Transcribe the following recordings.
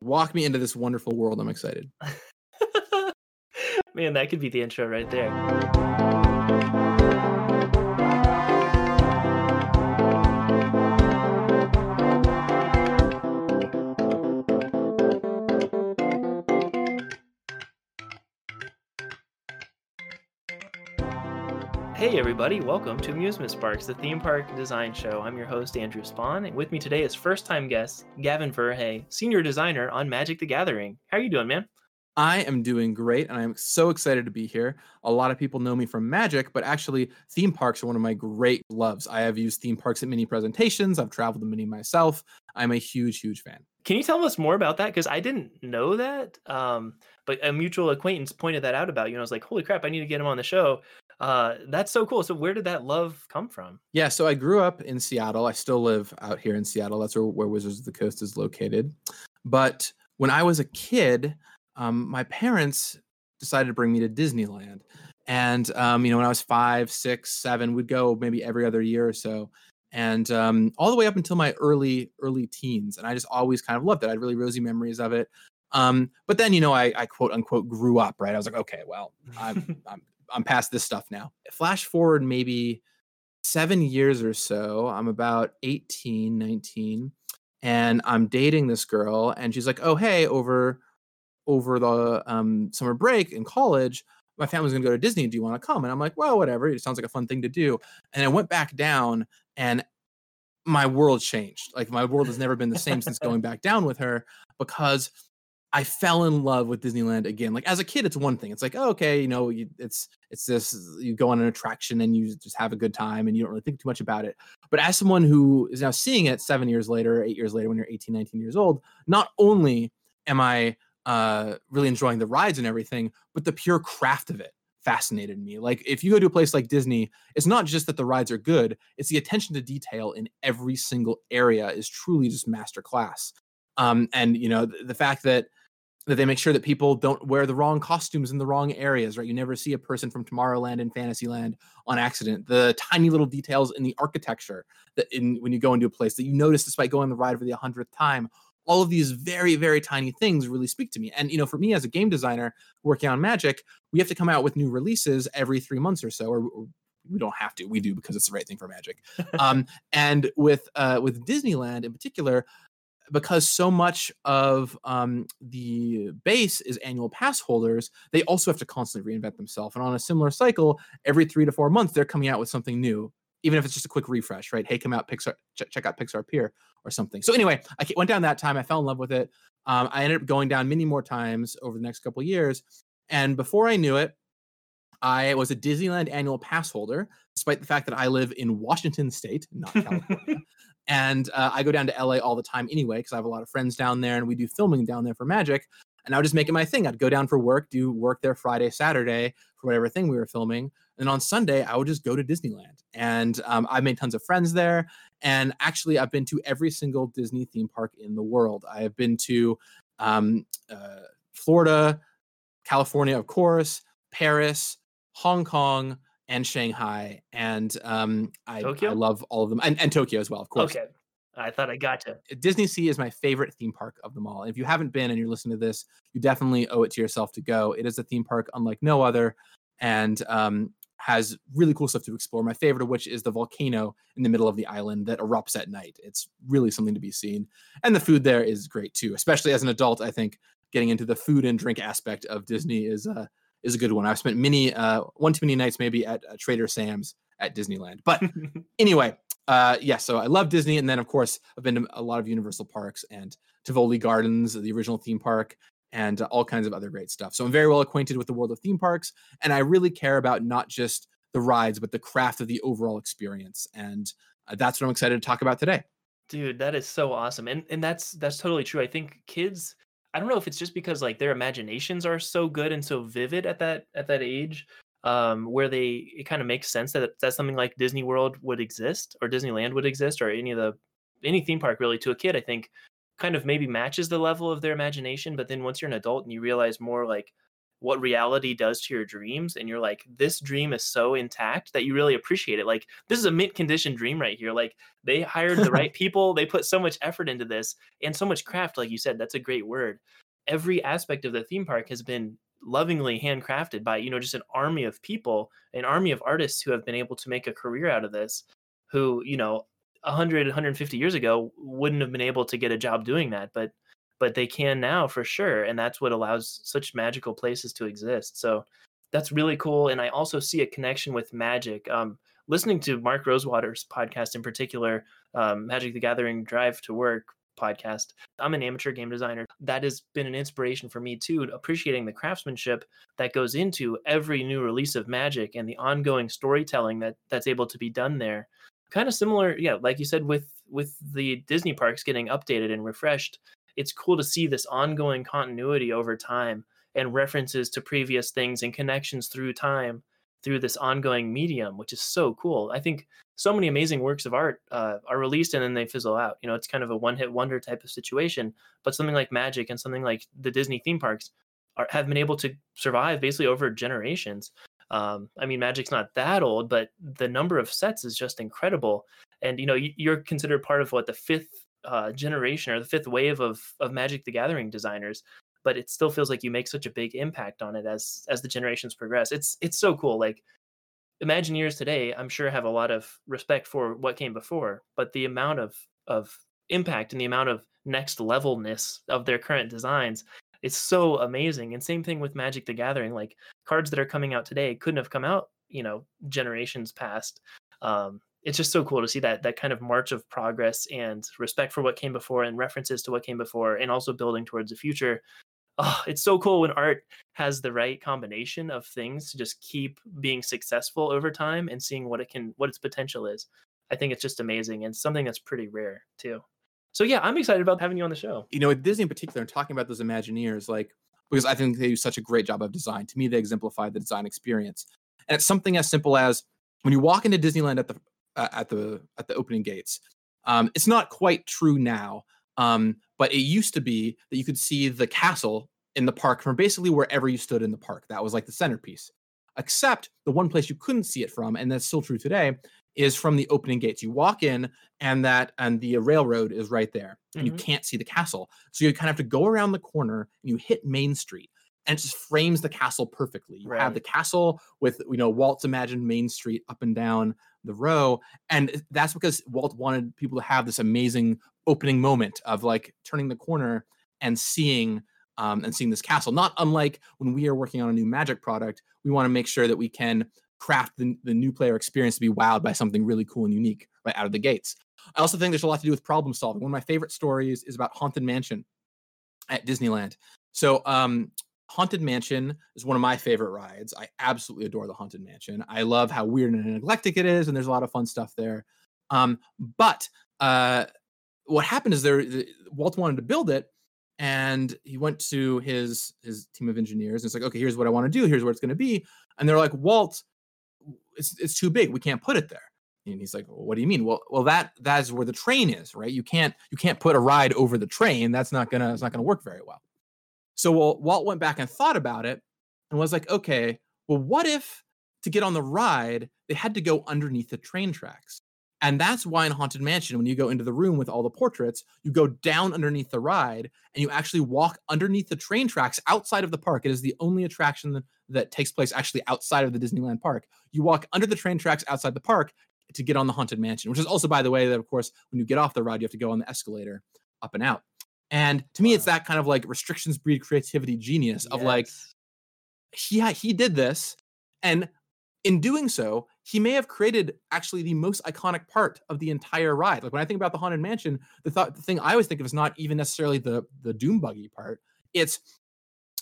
walk me into this wonderful world. I'm excited. Man, that could be the intro right there. Everybody, welcome to Amusement Sparks, the theme park design show. I'm your host, Andrew Spawn, and with me today is first-time guest, Gavin Verhey, senior designer on Magic the Gathering. How are you doing, man? I am doing great, and I'm so excited to be here. A lot of people know me from Magic, but actually, theme parks are one of my great loves. I have used theme parks at many presentations. I've traveled to many myself. I'm a huge, huge fan. Can you tell us more about that? Because I didn't know that. Um, but a mutual acquaintance pointed that out about you, and I was like, "Holy crap! I need to get him on the show." Uh, that's so cool. So where did that love come from? Yeah, so I grew up in Seattle. I still live out here in Seattle. That's where, where Wizards of the Coast is located. But when I was a kid, um, my parents decided to bring me to Disneyland. And um, you know, when I was five, six, seven, we'd go maybe every other year or so, and um, all the way up until my early early teens. And I just always kind of loved it. I had really rosy memories of it. Um, but then, you know, I, I quote unquote grew up, right? I was like, okay, well, I'm, I'm I'm past this stuff now. Flash forward maybe seven years or so. I'm about 18, 19, and I'm dating this girl, and she's like, "Oh, hey, over over the um, summer break in college, my family's gonna go to Disney. Do you want to come?" And I'm like, "Well, whatever. It sounds like a fun thing to do." And I went back down, and my world changed. Like my world has never been the same since going back down with her because I fell in love with Disneyland again. Like as a kid, it's one thing. It's like, oh, okay, you know, you, it's it's this. You go on an attraction and you just have a good time and you don't really think too much about it. But as someone who is now seeing it seven years later, eight years later, when you're 18, 19 years old, not only am I uh, really enjoying the rides and everything, but the pure craft of it fascinated me. Like if you go to a place like Disney, it's not just that the rides are good; it's the attention to detail in every single area is truly just master class. Um, and you know the, the fact that that they make sure that people don't wear the wrong costumes in the wrong areas, right? You never see a person from Tomorrowland and Fantasyland on accident. The tiny little details in the architecture that in when you go into a place that you notice despite going on the ride for the hundredth time. All of these very, very tiny things really speak to me. And you know, for me as a game designer working on Magic, we have to come out with new releases every three months or so, or, or we don't have to. We do because it's the right thing for Magic. um, and with uh, with Disneyland in particular, because so much of um, the base is annual pass holders, they also have to constantly reinvent themselves. And on a similar cycle, every three to four months, they're coming out with something new, even if it's just a quick refresh, right? Hey, come out Pixar, ch- check out Pixar Pier or something. So anyway, I went down that time. I fell in love with it. Um, I ended up going down many more times over the next couple years, and before I knew it, I was a Disneyland annual pass holder, despite the fact that I live in Washington State, not California. And uh, I go down to LA all the time anyway because I have a lot of friends down there, and we do filming down there for Magic. And I would just make it my thing. I'd go down for work, do work there Friday, Saturday for whatever thing we were filming, and on Sunday I would just go to Disneyland. And um, I made tons of friends there. And actually, I've been to every single Disney theme park in the world. I have been to um, uh, Florida, California, of course, Paris, Hong Kong, and Shanghai, and um, I, I love all of them, and, and Tokyo as well, of course. Okay, I thought I got to. Disney Sea is my favorite theme park of them all. And if you haven't been and you're listening to this, you definitely owe it to yourself to go. It is a theme park unlike no other, and um, has really cool stuff to explore. My favorite of which is the volcano in the middle of the island that erupts at night. It's really something to be seen, and the food there is great too. Especially as an adult, I think getting into the food and drink aspect of Disney is uh, is a good one. I've spent many uh, one too many nights maybe at uh, Trader Sam's at Disneyland. But anyway, uh, yeah. So I love Disney, and then of course I've been to a lot of Universal parks and Tivoli Gardens, the original theme park, and uh, all kinds of other great stuff. So I'm very well acquainted with the world of theme parks, and I really care about not just the rides, but the craft of the overall experience. And uh, that's what I'm excited to talk about today. Dude, that is so awesome, and and that's that's totally true. I think kids I don't know if it's just because like their imaginations are so good and so vivid at that at that age, um, where they it kind of makes sense that that something like Disney World would exist or Disneyland would exist or any of the any theme park really to a kid. I think kind of maybe matches the level of their imagination, but then once you're an adult and you realize more like what reality does to your dreams and you're like this dream is so intact that you really appreciate it. Like this is a mint condition dream right here like they hired the right people they put so much effort into this and so much craft like you said that's a great word. Every aspect of the theme park has been lovingly handcrafted by you know just an army of people an army of artists who have been able to make a career out of this who you know 100 150 years ago wouldn't have been able to get a job doing that but but they can now for sure and that's what allows such magical places to exist so that's really cool and i also see a connection with magic um, listening to mark rosewater's podcast in particular um, magic the gathering drive to work podcast i'm an amateur game designer that has been an inspiration for me too appreciating the craftsmanship that goes into every new release of magic and the ongoing storytelling that that's able to be done there kind of similar yeah like you said with with the disney parks getting updated and refreshed it's cool to see this ongoing continuity over time and references to previous things and connections through time through this ongoing medium, which is so cool. I think so many amazing works of art uh, are released and then they fizzle out. You know, it's kind of a one-hit wonder type of situation. But something like Magic and something like the Disney theme parks are, have been able to survive basically over generations. Um, I mean, Magic's not that old, but the number of sets is just incredible. And you know, you're considered part of what the fifth uh, generation or the fifth wave of of Magic the Gathering designers, but it still feels like you make such a big impact on it as as the generations progress. It's it's so cool. Like Imagineers today, I'm sure have a lot of respect for what came before, but the amount of of impact and the amount of next levelness of their current designs is so amazing and same thing with magic the gathering like cards that are coming out today couldn't have come out you know generations past um, it's just so cool to see that that kind of march of progress and respect for what came before and references to what came before and also building towards the future. Oh, it's so cool when art has the right combination of things to just keep being successful over time and seeing what it can what its potential is. I think it's just amazing and something that's pretty rare too. So yeah i'm excited about having you on the show. You know with disney in particular talking about those imagineers like because i think they do such a great job of design. To me they exemplify the design experience. And it's something as simple as when you walk into disneyland at the uh, at the at the opening gates. Um, it's not quite true now, um, but it used to be that you could see the castle in the park from basically wherever you stood in the park. That was like the centerpiece. Except the one place you couldn't see it from, and that's still true today, is from the opening gates. You walk in, and that and the railroad is right there, and mm-hmm. you can't see the castle. So you kind of have to go around the corner and you hit Main Street and it just frames the castle perfectly. You right. have the castle with you know Walt's imagined Main Street up and down the row, and that's because Walt wanted people to have this amazing opening moment of like turning the corner and seeing um, and seeing this castle. Not unlike when we are working on a new Magic product, we want to make sure that we can craft the, the new player experience to be wowed by something really cool and unique right out of the gates. I also think there's a lot to do with problem solving. One of my favorite stories is about Haunted Mansion at Disneyland. So um, Haunted Mansion is one of my favorite rides. I absolutely adore the Haunted Mansion. I love how weird and eclectic it is, and there's a lot of fun stuff there. Um, but uh, what happened is there Walt wanted to build it, and he went to his his team of engineers and it's like, okay, here's what I want to do. Here's where it's going to be, and they're like, Walt, it's it's too big. We can't put it there. And he's like, well, "What do you mean?" Well, well, that that's where the train is, right? You can't you can't put a ride over the train. That's not gonna it's not gonna work very well. So Walt went back and thought about it and was like, okay, well, what if to get on the ride, they had to go underneath the train tracks? And that's why in Haunted Mansion, when you go into the room with all the portraits, you go down underneath the ride and you actually walk underneath the train tracks outside of the park. It is the only attraction that, that takes place actually outside of the Disneyland park. You walk under the train tracks outside the park to get on the Haunted Mansion, which is also, by the way, that of course, when you get off the ride, you have to go on the escalator up and out. And to me, wow. it's that kind of like restrictions breed creativity genius of yes. like, he he did this, and in doing so, he may have created actually the most iconic part of the entire ride. Like when I think about the haunted mansion, the thought the thing I always think of is not even necessarily the the doom buggy part. It's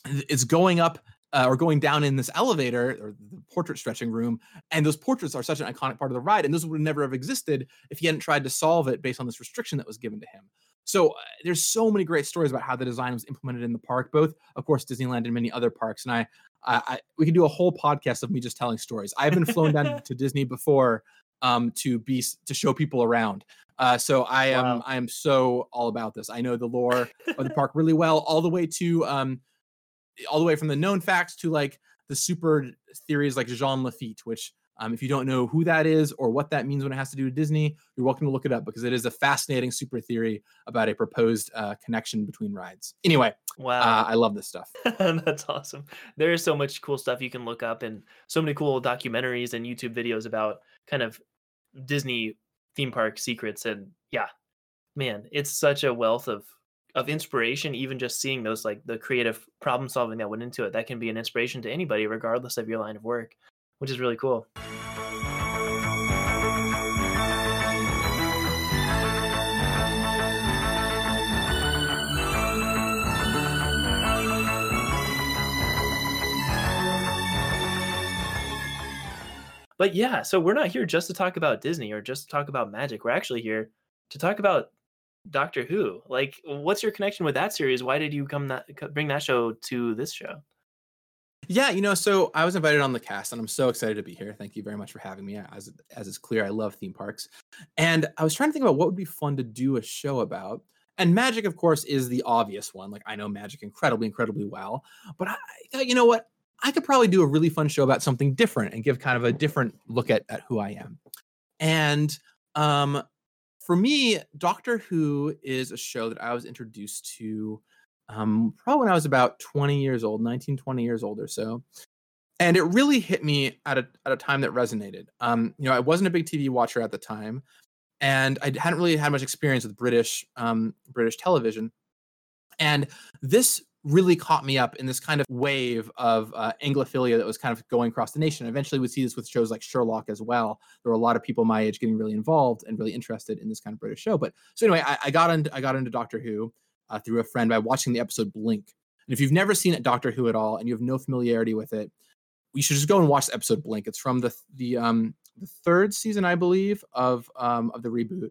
it's going up uh, or going down in this elevator or the portrait stretching room, and those portraits are such an iconic part of the ride, and those would never have existed if he hadn't tried to solve it based on this restriction that was given to him. So uh, there's so many great stories about how the design was implemented in the park, both of course Disneyland and many other parks. And I, I, I we could do a whole podcast of me just telling stories. I've been flown down to Disney before um, to be to show people around. Uh, so I am wow. I am so all about this. I know the lore of the park really well, all the way to um, all the way from the known facts to like the super theories like Jean Lafitte, which um, if you don't know who that is or what that means when it has to do with Disney, you're welcome to look it up because it is a fascinating super theory about a proposed uh, connection between rides. Anyway, wow, uh, I love this stuff. That's awesome. There is so much cool stuff you can look up and so many cool documentaries and YouTube videos about kind of Disney theme park secrets. And yeah, man, it's such a wealth of of inspiration even just seeing those like the creative problem solving that went into it that can be an inspiration to anybody regardless of your line of work which is really cool. But yeah, so we're not here just to talk about Disney or just to talk about magic. We're actually here to talk about Doctor Who. Like, what's your connection with that series? Why did you come that bring that show to this show? Yeah, you know, so I was invited on the cast, and I'm so excited to be here. Thank you very much for having me. As as is clear, I love theme parks, and I was trying to think about what would be fun to do a show about. And magic, of course, is the obvious one. Like I know magic incredibly, incredibly well, but I thought, you know what? I could probably do a really fun show about something different and give kind of a different look at at who I am. And um, for me, Doctor Who is a show that I was introduced to um, probably when I was about 20 years old, 19, 20 years old or so. And it really hit me at a, at a time that resonated. Um, you know, I wasn't a big TV watcher at the time, and I hadn't really had much experience with British um, British television. And this really caught me up in this kind of wave of uh, Anglophilia that was kind of going across the nation. Eventually, we see this with shows like Sherlock as well. There were a lot of people my age getting really involved and really interested in this kind of British show. But so anyway, I, I got into I got into Doctor Who, uh, through a friend by watching the episode Blink. And if you've never seen it, Doctor Who at all, and you have no familiarity with it, you should just go and watch the episode Blink. It's from the the um the third season, I believe, of um of the reboot.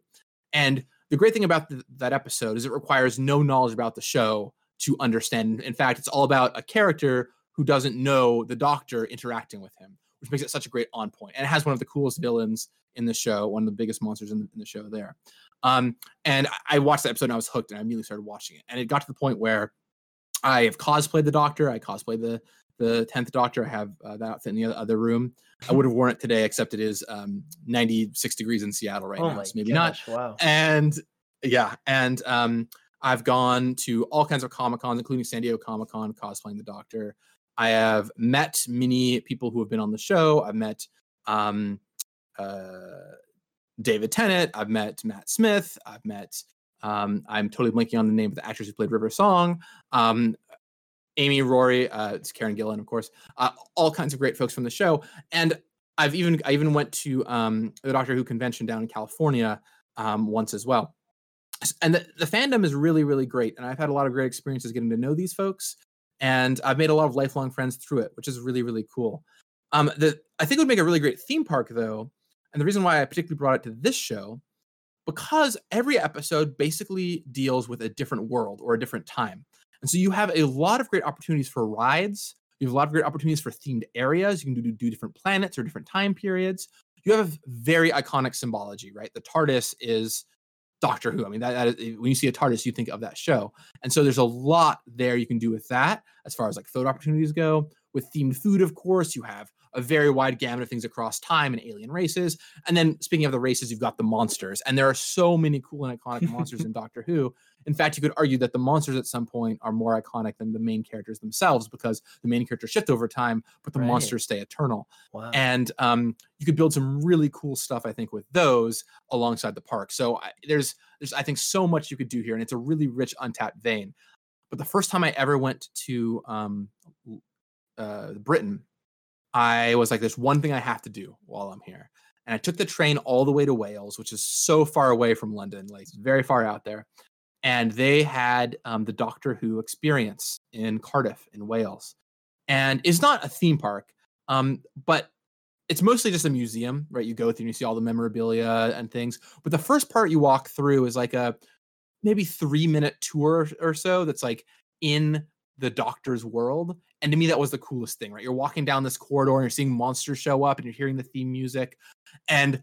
And the great thing about the, that episode is it requires no knowledge about the show to understand. In fact, it's all about a character who doesn't know the Doctor interacting with him, which makes it such a great on point. And it has one of the coolest villains in the show, one of the biggest monsters in the, in the show there. Um, and I watched the episode and I was hooked and I immediately started watching it. And it got to the point where I have cosplayed the Doctor. I cosplayed the the tenth Doctor. I have uh, that outfit in the other room. I would have worn it today, except it is um, 96 degrees in Seattle right oh now, so maybe gosh, not. Wow. And yeah, and um, I've gone to all kinds of Comic Cons, including San Diego Comic Con, cosplaying the Doctor. I have met many people who have been on the show. I've met um, uh, David Tennant. I've met Matt Smith. I've met. Um, I'm totally blanking on the name of the actress who played River Song. Um, Amy Rory. Uh, it's Karen Gillan, of course. Uh, all kinds of great folks from the show. And I've even I even went to um, the Doctor Who convention down in California um, once as well. And the, the fandom is really really great. And I've had a lot of great experiences getting to know these folks. And I've made a lot of lifelong friends through it, which is really really cool. Um, the I think it would make a really great theme park though and the reason why I particularly brought it to this show, because every episode basically deals with a different world or a different time. And so you have a lot of great opportunities for rides. You have a lot of great opportunities for themed areas. You can do, do different planets or different time periods. You have very iconic symbology, right? The TARDIS is Doctor Who. I mean, that, that is, when you see a TARDIS, you think of that show. And so there's a lot there you can do with that as far as like photo opportunities go. With themed food, of course, you have a very wide gamut of things across time and alien races. And then speaking of the races, you've got the monsters. And there are so many cool and iconic monsters in Doctor Who. In fact, you could argue that the monsters at some point are more iconic than the main characters themselves because the main characters shift over time, but the right. monsters stay eternal. Wow. And um, you could build some really cool stuff, I think, with those alongside the park. So I, there's there's I think so much you could do here, and it's a really rich, untapped vein. But the first time I ever went to um, uh, Britain I was like, there's one thing I have to do while I'm here. And I took the train all the way to Wales, which is so far away from London, like very far out there. And they had um, the Doctor Who experience in Cardiff, in Wales. And it's not a theme park, um, but it's mostly just a museum, right? You go through and you see all the memorabilia and things. But the first part you walk through is like a maybe three minute tour or so that's like in the doctor's world. And to me, that was the coolest thing, right? You're walking down this corridor and you're seeing monsters show up and you're hearing the theme music. And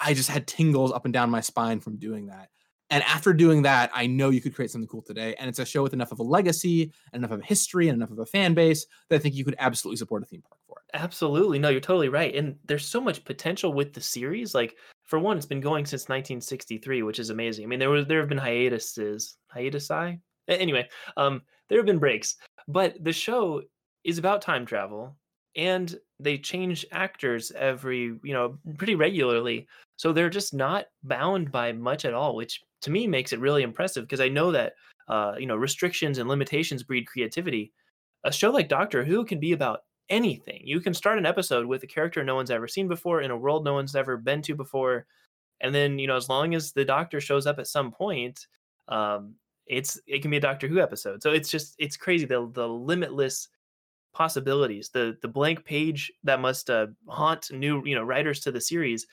I just had tingles up and down my spine from doing that. And after doing that, I know you could create something cool today. And it's a show with enough of a legacy and enough of a history and enough of a fan base that I think you could absolutely support a theme park for it. Absolutely. No, you're totally right. And there's so much potential with the series. Like, for one, it's been going since 1963, which is amazing. I mean, there was there have been hiatuses, hiatusi. Anyway, um, there have been breaks, but the show is about time travel and they change actors every you know pretty regularly so they're just not bound by much at all which to me makes it really impressive because i know that uh, you know restrictions and limitations breed creativity. A show like doctor who can be about anything. You can start an episode with a character no one's ever seen before in a world no one's ever been to before and then you know as long as the doctor shows up at some point um, it's it can be a doctor who episode so it's just it's crazy the the limitless possibilities. The the blank page that must uh, haunt new you know writers to the series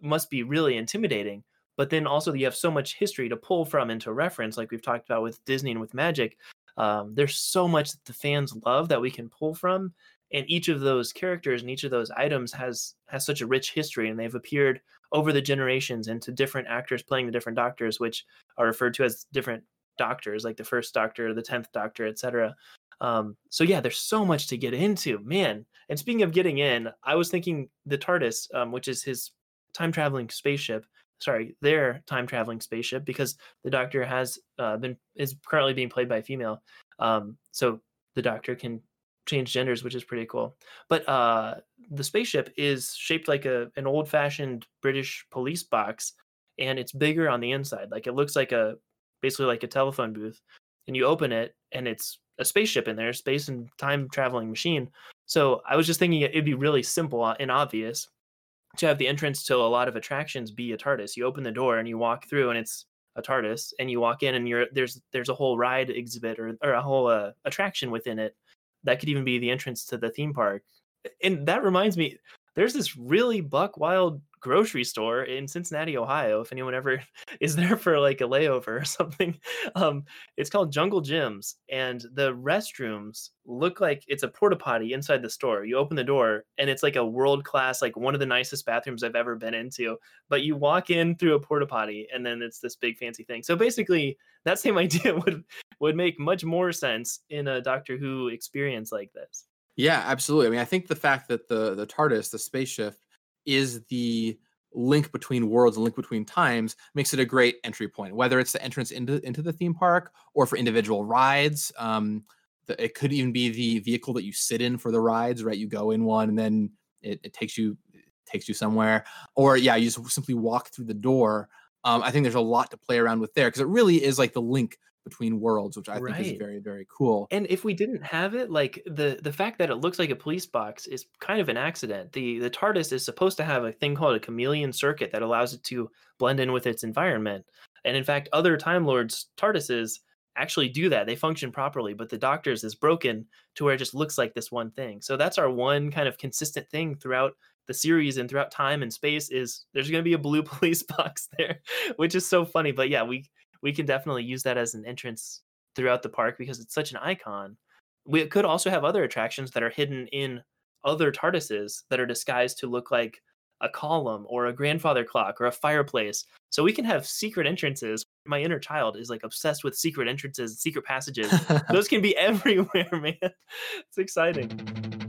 must be really intimidating. But then also you have so much history to pull from and to reference, like we've talked about with Disney and with Magic. Um, there's so much that the fans love that we can pull from, and each of those characters and each of those items has has such a rich history, and they've appeared over the generations into different actors playing the different doctors, which are referred to as different doctors, like the first doctor, the tenth doctor, etc. Um, so yeah, there's so much to get into, man. And speaking of getting in, I was thinking the TARDIS, um, which is his time traveling spaceship. Sorry, their time traveling spaceship, because the Doctor has uh, been is currently being played by a female. Um, so the Doctor can change genders, which is pretty cool. But uh, the spaceship is shaped like a an old fashioned British police box, and it's bigger on the inside. Like it looks like a basically like a telephone booth. And you open it, and it's a spaceship in there, space and time traveling machine. So I was just thinking it'd be really simple and obvious to have the entrance to a lot of attractions be a TARDIS. You open the door and you walk through, and it's a TARDIS, and you walk in, and you're there's there's a whole ride exhibit or or a whole uh, attraction within it that could even be the entrance to the theme park. And that reminds me, there's this really buck wild grocery store in Cincinnati, Ohio. If anyone ever is there for like a layover or something, um, it's called Jungle Jim's, and the restrooms look like it's a porta potty inside the store. You open the door, and it's like a world class, like one of the nicest bathrooms I've ever been into. But you walk in through a porta potty, and then it's this big fancy thing. So basically, that same idea would would make much more sense in a Doctor Who experience like this. Yeah, absolutely. I mean, I think the fact that the the TARDIS, the spaceship, is the link between worlds and link between times makes it a great entry point. Whether it's the entrance into into the theme park or for individual rides, um, the, it could even be the vehicle that you sit in for the rides. Right, you go in one and then it, it takes you it takes you somewhere, or yeah, you just simply walk through the door. Um, I think there's a lot to play around with there because it really is like the link between worlds, which I right. think is very, very cool. And if we didn't have it, like the the fact that it looks like a police box is kind of an accident. The the TARDIS is supposed to have a thing called a chameleon circuit that allows it to blend in with its environment. And in fact, other Time Lords TARDISes actually do that. They function properly, but the Doctor's is broken to where it just looks like this one thing. So that's our one kind of consistent thing throughout the series and throughout time and space is there's going to be a blue police box there, which is so funny. But yeah, we we can definitely use that as an entrance throughout the park because it's such an icon. We could also have other attractions that are hidden in other TARDISes that are disguised to look like a column or a grandfather clock or a fireplace. So we can have secret entrances. My inner child is like obsessed with secret entrances, secret passages. Those can be everywhere, man. It's exciting.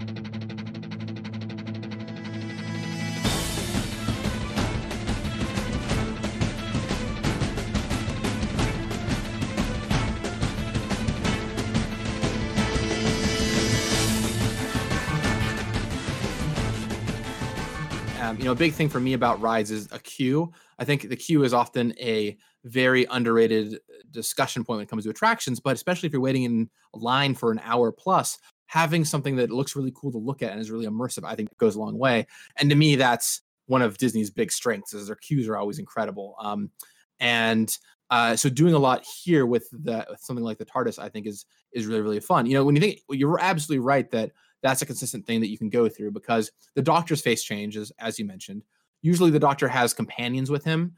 Um, you know, a big thing for me about rides is a queue. I think the queue is often a very underrated uh, discussion point when it comes to attractions, but especially if you're waiting in line for an hour plus, having something that looks really cool to look at and is really immersive, I think goes a long way. And to me, that's one of Disney's big strengths is their queues are always incredible. Um, and uh, so doing a lot here with the with something like the TARDIS, I think is is really really fun. You know, when you think you're absolutely right that that's a consistent thing that you can go through because the doctor's face changes, as you mentioned. Usually the doctor has companions with him,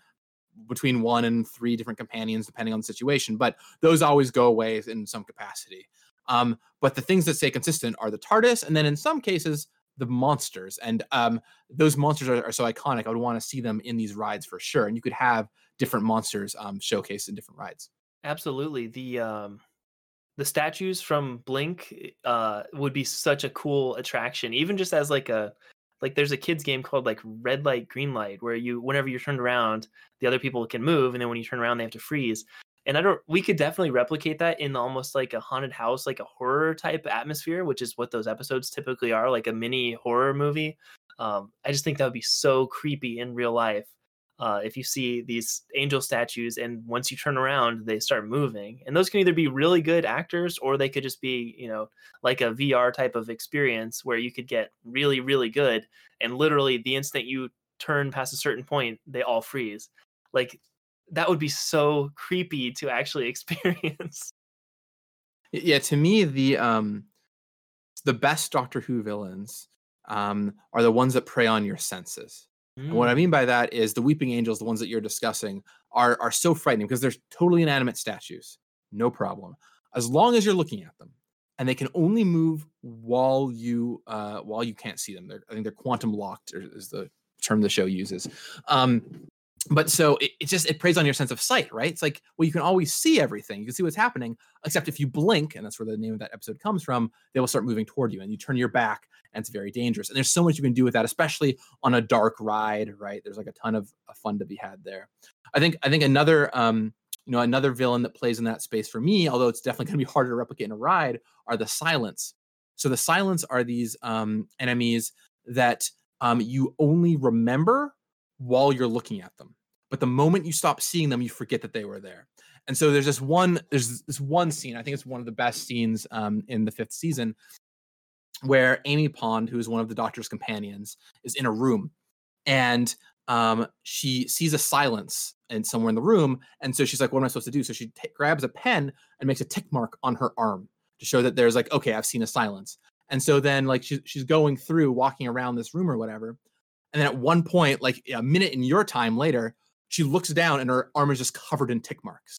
between one and three different companions, depending on the situation, but those always go away in some capacity. Um, but the things that stay consistent are the TARDIS, and then in some cases, the monsters. And um, those monsters are, are, so iconic. I would want to see them in these rides for sure. And you could have different monsters um, showcased in different rides. Absolutely. The um the statues from Blink uh would be such a cool attraction, even just as like a like there's a kids game called like red light green light where you whenever you're turned around the other people can move and then when you turn around they have to freeze. And i don't we could definitely replicate that in almost like a haunted house like a horror type atmosphere which is what those episodes typically are like a mini horror movie. Um, i just think that would be so creepy in real life uh, if you see these angel statues and once you turn around they start moving. And those can either be really good actors or they could just be you know like a vr type of experience where you could get really really good and literally the instant you turn past a certain point they all freeze. Like that would be so creepy to actually experience. Yeah to me the um the best doctor who villains um are the ones that prey on your senses Mm. And what I mm. mean by that is the weeping angels, the ones that you're discussing, are are so frightening because they're totally inanimate statues. No problem, as long as you're looking at them, and they can only move while you uh, while you can't see them. They're, I think they're quantum locked, is the term the show uses. Um, but so it, it, just it preys on your sense of sight right? It's like well you can always see everything. You can see what's happening except if you blink and that's where the name of that episode comes from they will start moving toward you and you turn your back and it's very dangerous. And there's so much you can do with that especially on a dark ride right? There's like a ton of, of fun to be had there. I think i think another um you know another villain that plays in that space for me although it's definitely going to be harder to replicate in a ride are the silence. So the silence are these um enemies that um you only remember while you're looking at them. But the moment you stop seeing them, you forget that they were there. And so there's this one, there's this one scene. I think it's one of the best scenes um, in the fifth season, where Amy Pond, who is one of the Doctor's companions, is in a room, and um, she sees a silence and somewhere in the room, and so she's like, "What am I supposed to do?" So she t- grabs a pen and makes a tick mark on her arm to show that there's like, okay, I've seen a silence. And so then like she's she's going through, walking around this room or whatever, and then at one point, like a minute in your time later, she looks down and her arm is just covered in tick marks.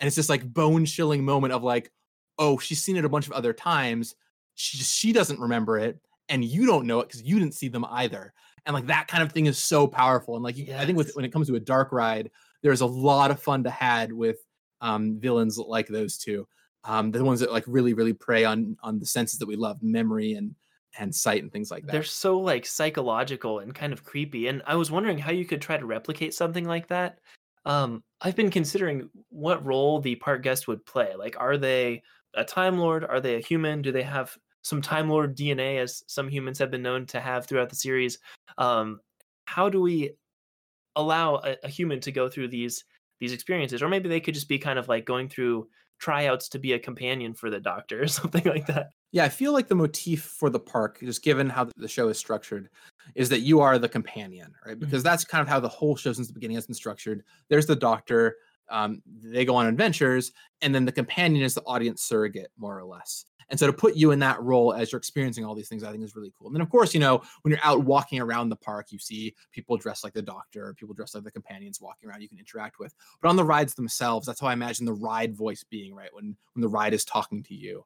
And it's this like bone chilling moment of like, oh, she's seen it a bunch of other times. She just, she doesn't remember it, and you don't know it because you didn't see them either. And like that kind of thing is so powerful. And like yes. I think with when it comes to a dark ride, there's a lot of fun to had with um, villains like those two. Um, the ones that like really really prey on on the senses that we love, memory and and sight and things like that. They're so like psychological and kind of creepy. And I was wondering how you could try to replicate something like that. Um, I've been considering what role the park guest would play. Like, are they a Time Lord? Are they a human? Do they have some Time Lord DNA, as some humans have been known to have throughout the series? Um, how do we allow a, a human to go through these these experiences? Or maybe they could just be kind of like going through tryouts to be a companion for the Doctor or something like that. Yeah, I feel like the motif for the park, just given how the show is structured, is that you are the companion, right? Because mm-hmm. that's kind of how the whole show since the beginning has been structured. There's the doctor, um, they go on adventures, and then the companion is the audience surrogate, more or less. And so to put you in that role as you're experiencing all these things, I think is really cool. And then, of course, you know, when you're out walking around the park, you see people dressed like the doctor, people dressed like the companions walking around you can interact with. But on the rides themselves, that's how I imagine the ride voice being, right? When when the ride is talking to you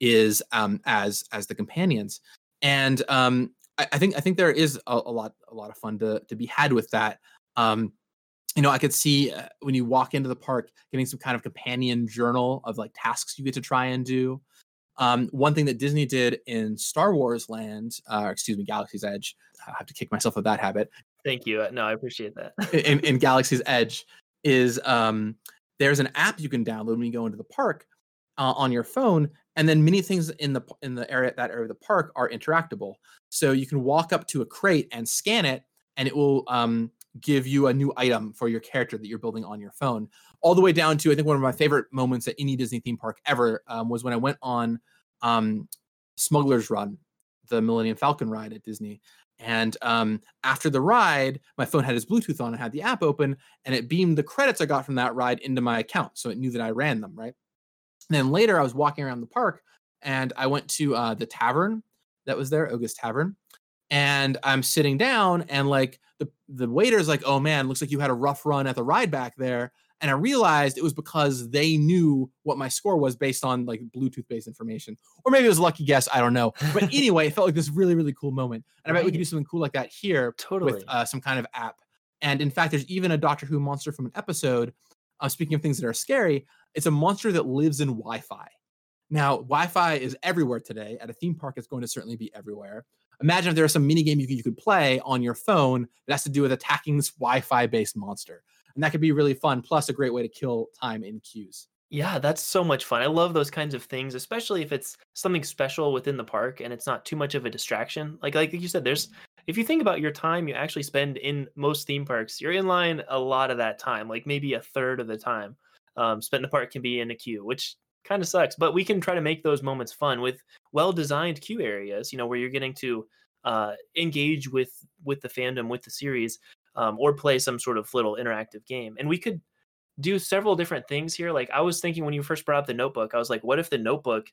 is um, as as the companions. And um, I, I, think I think there is a, a, lot a lot of fun to to be had with that. Um, you know, I could see uh, when you walk into the park, getting some kind of companion journal of like tasks you get to try and do. Um, one thing that Disney did in Star Wars Land, uh, excuse me, Galaxy's Edge, I have to kick myself of that habit. Thank you. No, I appreciate that. in, in Galaxy's Edge, is um, there's an app you can download when you go into the park uh, on your phone and then many things in the in the area that area of the park are interactable so you can walk up to a crate and scan it and it will um, give you a new item for your character that you're building on your phone all the way down to i think one of my favorite moments at any disney theme park ever um, was when i went on um, smuggler's run the millennium falcon ride at disney and um, after the ride, my phone had its Bluetooth on. I had the app open, and it beamed the credits I got from that ride into my account, so it knew that I ran them. Right. And then later, I was walking around the park and I went to uh, the tavern that was there, Oga's Tavern. And I'm sitting down, and like the the waiter's like, "Oh man, looks like you had a rough run at the ride back there." And I realized it was because they knew what my score was based on like Bluetooth based information, or maybe it was a lucky guess. I don't know. But anyway, it felt like this really really cool moment, and right. I bet we could do something cool like that here, totally with uh, some kind of app And in fact, there's even a Doctor Who monster from an episode. Uh, speaking of things that are scary, it's a monster that lives in Wi-Fi. Now, Wi-Fi is everywhere today. At a theme park, it's going to certainly be everywhere. Imagine if there was some mini game you could, you could play on your phone that has to do with attacking this Wi-Fi based monster, and that could be really fun. Plus, a great way to kill time in queues. Yeah, that's so much fun. I love those kinds of things, especially if it's something special within the park and it's not too much of a distraction. Like like you said, there's if you think about your time you actually spend in most theme parks, you're in line a lot of that time, like maybe a third of the time. Um, spent in the park can be in a queue, which kind of sucks. But we can try to make those moments fun with well-designed queue areas. You know, where you're getting to uh, engage with with the fandom, with the series, um, or play some sort of little interactive game. And we could do several different things here. Like I was thinking when you first brought up the notebook, I was like, what if the notebook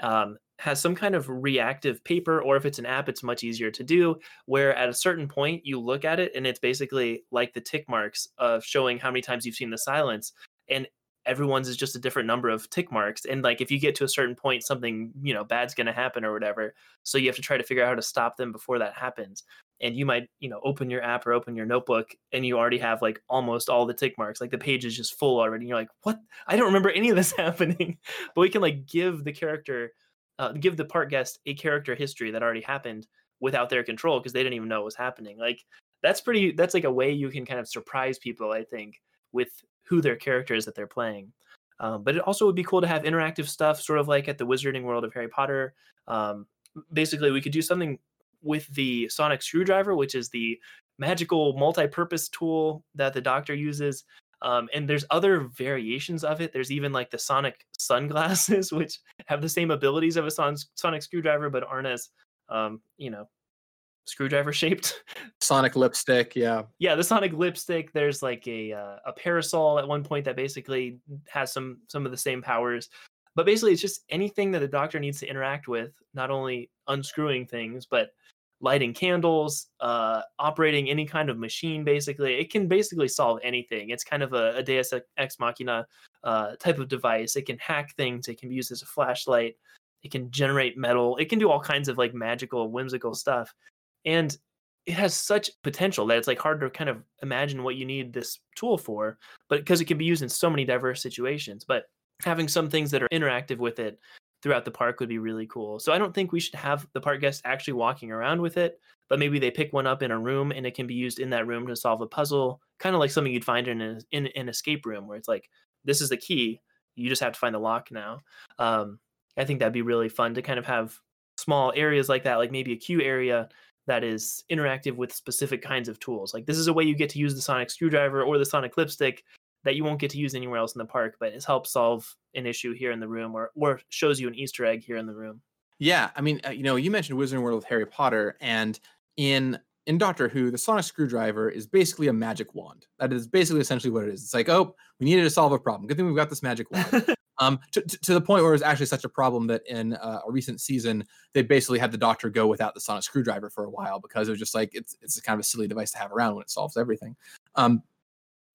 um, has some kind of reactive paper, or if it's an app, it's much easier to do. Where at a certain point you look at it and it's basically like the tick marks of showing how many times you've seen the silence, and everyone's is just a different number of tick marks. And like if you get to a certain point, something you know bad's going to happen or whatever. So you have to try to figure out how to stop them before that happens and you might you know open your app or open your notebook and you already have like almost all the tick marks like the page is just full already and you're like what i don't remember any of this happening but we can like give the character uh, give the part guest a character history that already happened without their control because they didn't even know what was happening like that's pretty that's like a way you can kind of surprise people i think with who their character is that they're playing um, but it also would be cool to have interactive stuff sort of like at the wizarding world of harry potter um, basically we could do something with the sonic screwdriver, which is the magical multi-purpose tool that the doctor uses. Um, and there's other variations of it. There's even like the sonic sunglasses, which have the same abilities of a son- sonic screwdriver, but aren't as, um, you know, screwdriver shaped. Sonic lipstick, yeah. Yeah, the sonic lipstick. There's like a uh, a parasol at one point that basically has some some of the same powers. But basically, it's just anything that the doctor needs to interact with, not only unscrewing things, but lighting candles, uh, operating any kind of machine. Basically, it can basically solve anything. It's kind of a, a Deus ex machina uh, type of device. It can hack things. It can be used as a flashlight. It can generate metal. It can do all kinds of like magical, whimsical stuff, and it has such potential that it's like hard to kind of imagine what you need this tool for. But because it can be used in so many diverse situations, but having some things that are interactive with it throughout the park would be really cool. So I don't think we should have the park guests actually walking around with it, but maybe they pick one up in a room and it can be used in that room to solve a puzzle, kind of like something you'd find in, a, in an escape room where it's like this is the key, you just have to find the lock now. Um, I think that'd be really fun to kind of have small areas like that, like maybe a queue area that is interactive with specific kinds of tools. Like this is a way you get to use the sonic screwdriver or the sonic lipstick that you won't get to use anywhere else in the park, but it helps solve an issue here in the room or or shows you an Easter egg here in the room. Yeah, I mean, uh, you know, you mentioned Wizarding World with Harry Potter, and in in Doctor Who, the sonic screwdriver is basically a magic wand. That is basically essentially what it is. It's like, oh, we needed to solve a problem. Good thing we've got this magic wand. um, to, to, the point where it was actually such a problem that in uh, a recent season, they basically had the Doctor go without the sonic screwdriver for a while because it was just like it's it's kind of a silly device to have around when it solves everything. Um,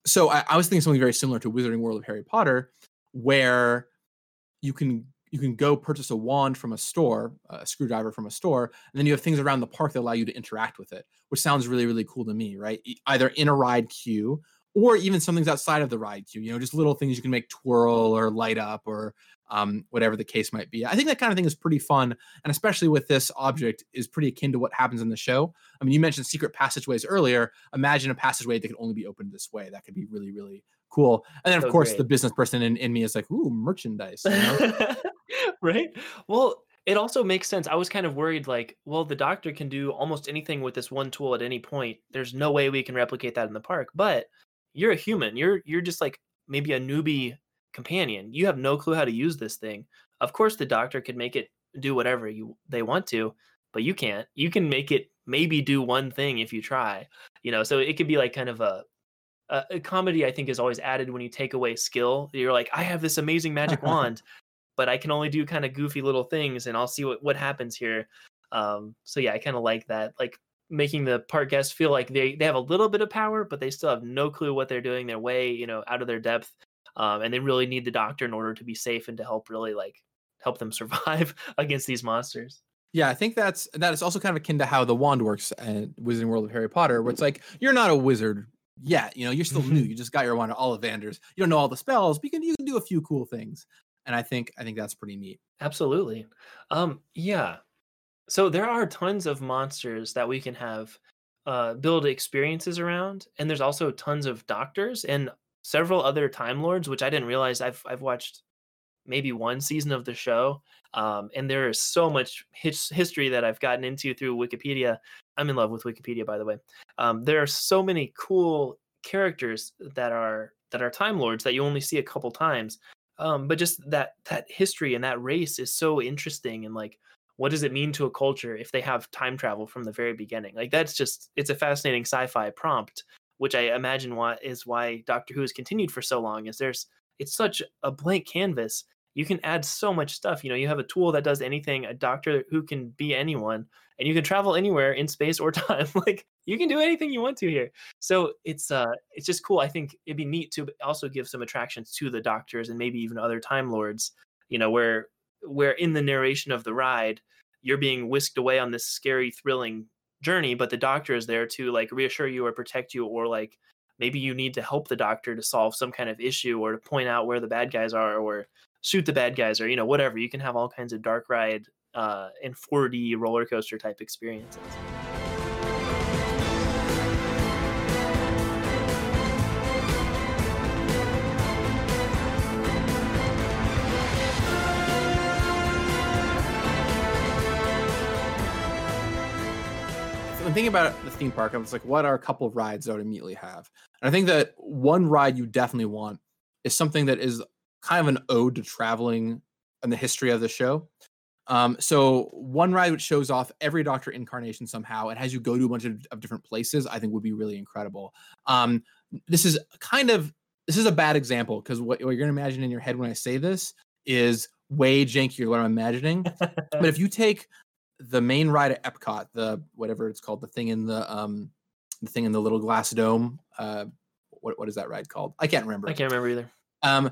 so I, I was thinking something very similar to Wizarding World of Harry Potter, where you can you can go purchase a wand from a store, a screwdriver from a store, and then you have things around the park that allow you to interact with it, which sounds really, really cool to me, right? Either in a ride queue or even something's outside of the ride queue, you know, just little things you can make twirl or light up or um, whatever the case might be. I think that kind of thing is pretty fun, and especially with this object, is pretty akin to what happens in the show. I mean, you mentioned secret passageways earlier. Imagine a passageway that could only be opened this way. That could be really, really cool. And then, of so course, great. the business person in, in me is like, "Ooh, merchandise." You know? right. Well, it also makes sense. I was kind of worried, like, well, the doctor can do almost anything with this one tool at any point. There's no way we can replicate that in the park. But you're a human. You're you're just like maybe a newbie companion. You have no clue how to use this thing. Of course, the doctor could make it do whatever you they want to, but you can't. You can make it maybe do one thing if you try. You know, so it could be like kind of a a, a comedy. I think is always added when you take away skill. You're like, I have this amazing magic wand, but I can only do kind of goofy little things, and I'll see what what happens here. Um, so yeah, I kind of like that. Like making the park guests feel like they they have a little bit of power, but they still have no clue what they're doing. They're way you know out of their depth um, and they really need the doctor in order to be safe and to help really like help them survive against these monsters. Yeah, I think that's that is also kind of akin to how the wand works at Wizarding World of Harry Potter, where it's like you're not a wizard yet. You know, you're still new. You just got your wand of Ollivanders. You don't know all the spells, but you can you can do a few cool things. And I think I think that's pretty neat. Absolutely. Um, yeah. So there are tons of monsters that we can have uh, build experiences around, and there's also tons of doctors and several other Time Lords, which I didn't realize. I've I've watched maybe one season of the show, um, and there is so much his- history that I've gotten into through Wikipedia. I'm in love with Wikipedia, by the way. Um, there are so many cool characters that are that are Time Lords that you only see a couple times. Um, but just that that history and that race is so interesting and like what does it mean to a culture if they have time travel from the very beginning? Like that's just it's a fascinating sci-fi prompt which i imagine why is why doctor who has continued for so long is there's it's such a blank canvas. You can add so much stuff you know you have a tool that does anything a doctor who can be anyone and you can travel anywhere in space or time like you can do anything you want to here. So it's uh it's just cool. I think it'd be neat to also give some attractions to the doctors and maybe even other time lords you know where where in the narration of the ride you're being whisked away on this scary thrilling journey but the doctor is there to like reassure you or protect you or like maybe you need to help the doctor to solve some kind of issue or to point out where the bad guys are or shoot the bad guys or you know whatever. You can have all kinds of dark ride uh, and 4d roller coaster type experiences I'm thinking about the theme park, I was like, what are a couple of rides I would immediately have? And I think that one ride you definitely want is something that is kind of an ode to traveling and the history of the show. Um, so one ride which shows off every Doctor incarnation somehow and has you go to a bunch of, of different places, I think would be really incredible. Um, this is kind of this is a bad example because what, what, you're gonna imagine in your head when I say this is way jankier what I'm imagining. but if you take the main ride at Epcot, the whatever it's called, the thing in the um the thing in the little glass dome. Uh, what what is that ride called? I can't remember. I can't remember either. Um,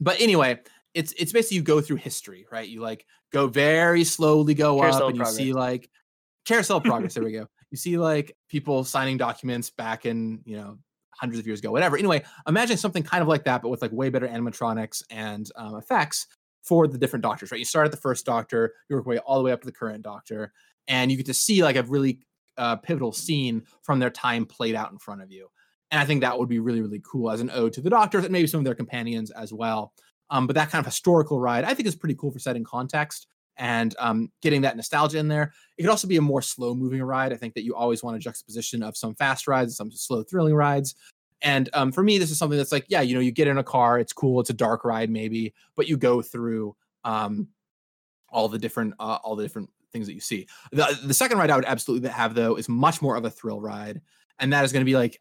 but anyway, it's it's basically you go through history, right? You like go very slowly go Carousel up, and you see like carousel progress. there we go. You see like people signing documents back in you know hundreds of years ago, whatever. Anyway, imagine something kind of like that, but with like way better animatronics and um, effects for the different doctors, right? You start at the first doctor, you work way all the way up to the current doctor, and you get to see like a really uh, pivotal scene from their time played out in front of you. And I think that would be really, really cool as an ode to the doctors and maybe some of their companions as well. Um, but that kind of historical ride, I think, is pretty cool for setting context and um, getting that nostalgia in there. It could also be a more slow moving ride. I think that you always want a juxtaposition of some fast rides, some slow thrilling rides. And um, for me, this is something that's like, yeah, you know, you get in a car, it's cool, it's a dark ride maybe, but you go through um, all the different uh, all the different things that you see. The the second ride I would absolutely have though is much more of a thrill ride, and that is going to be like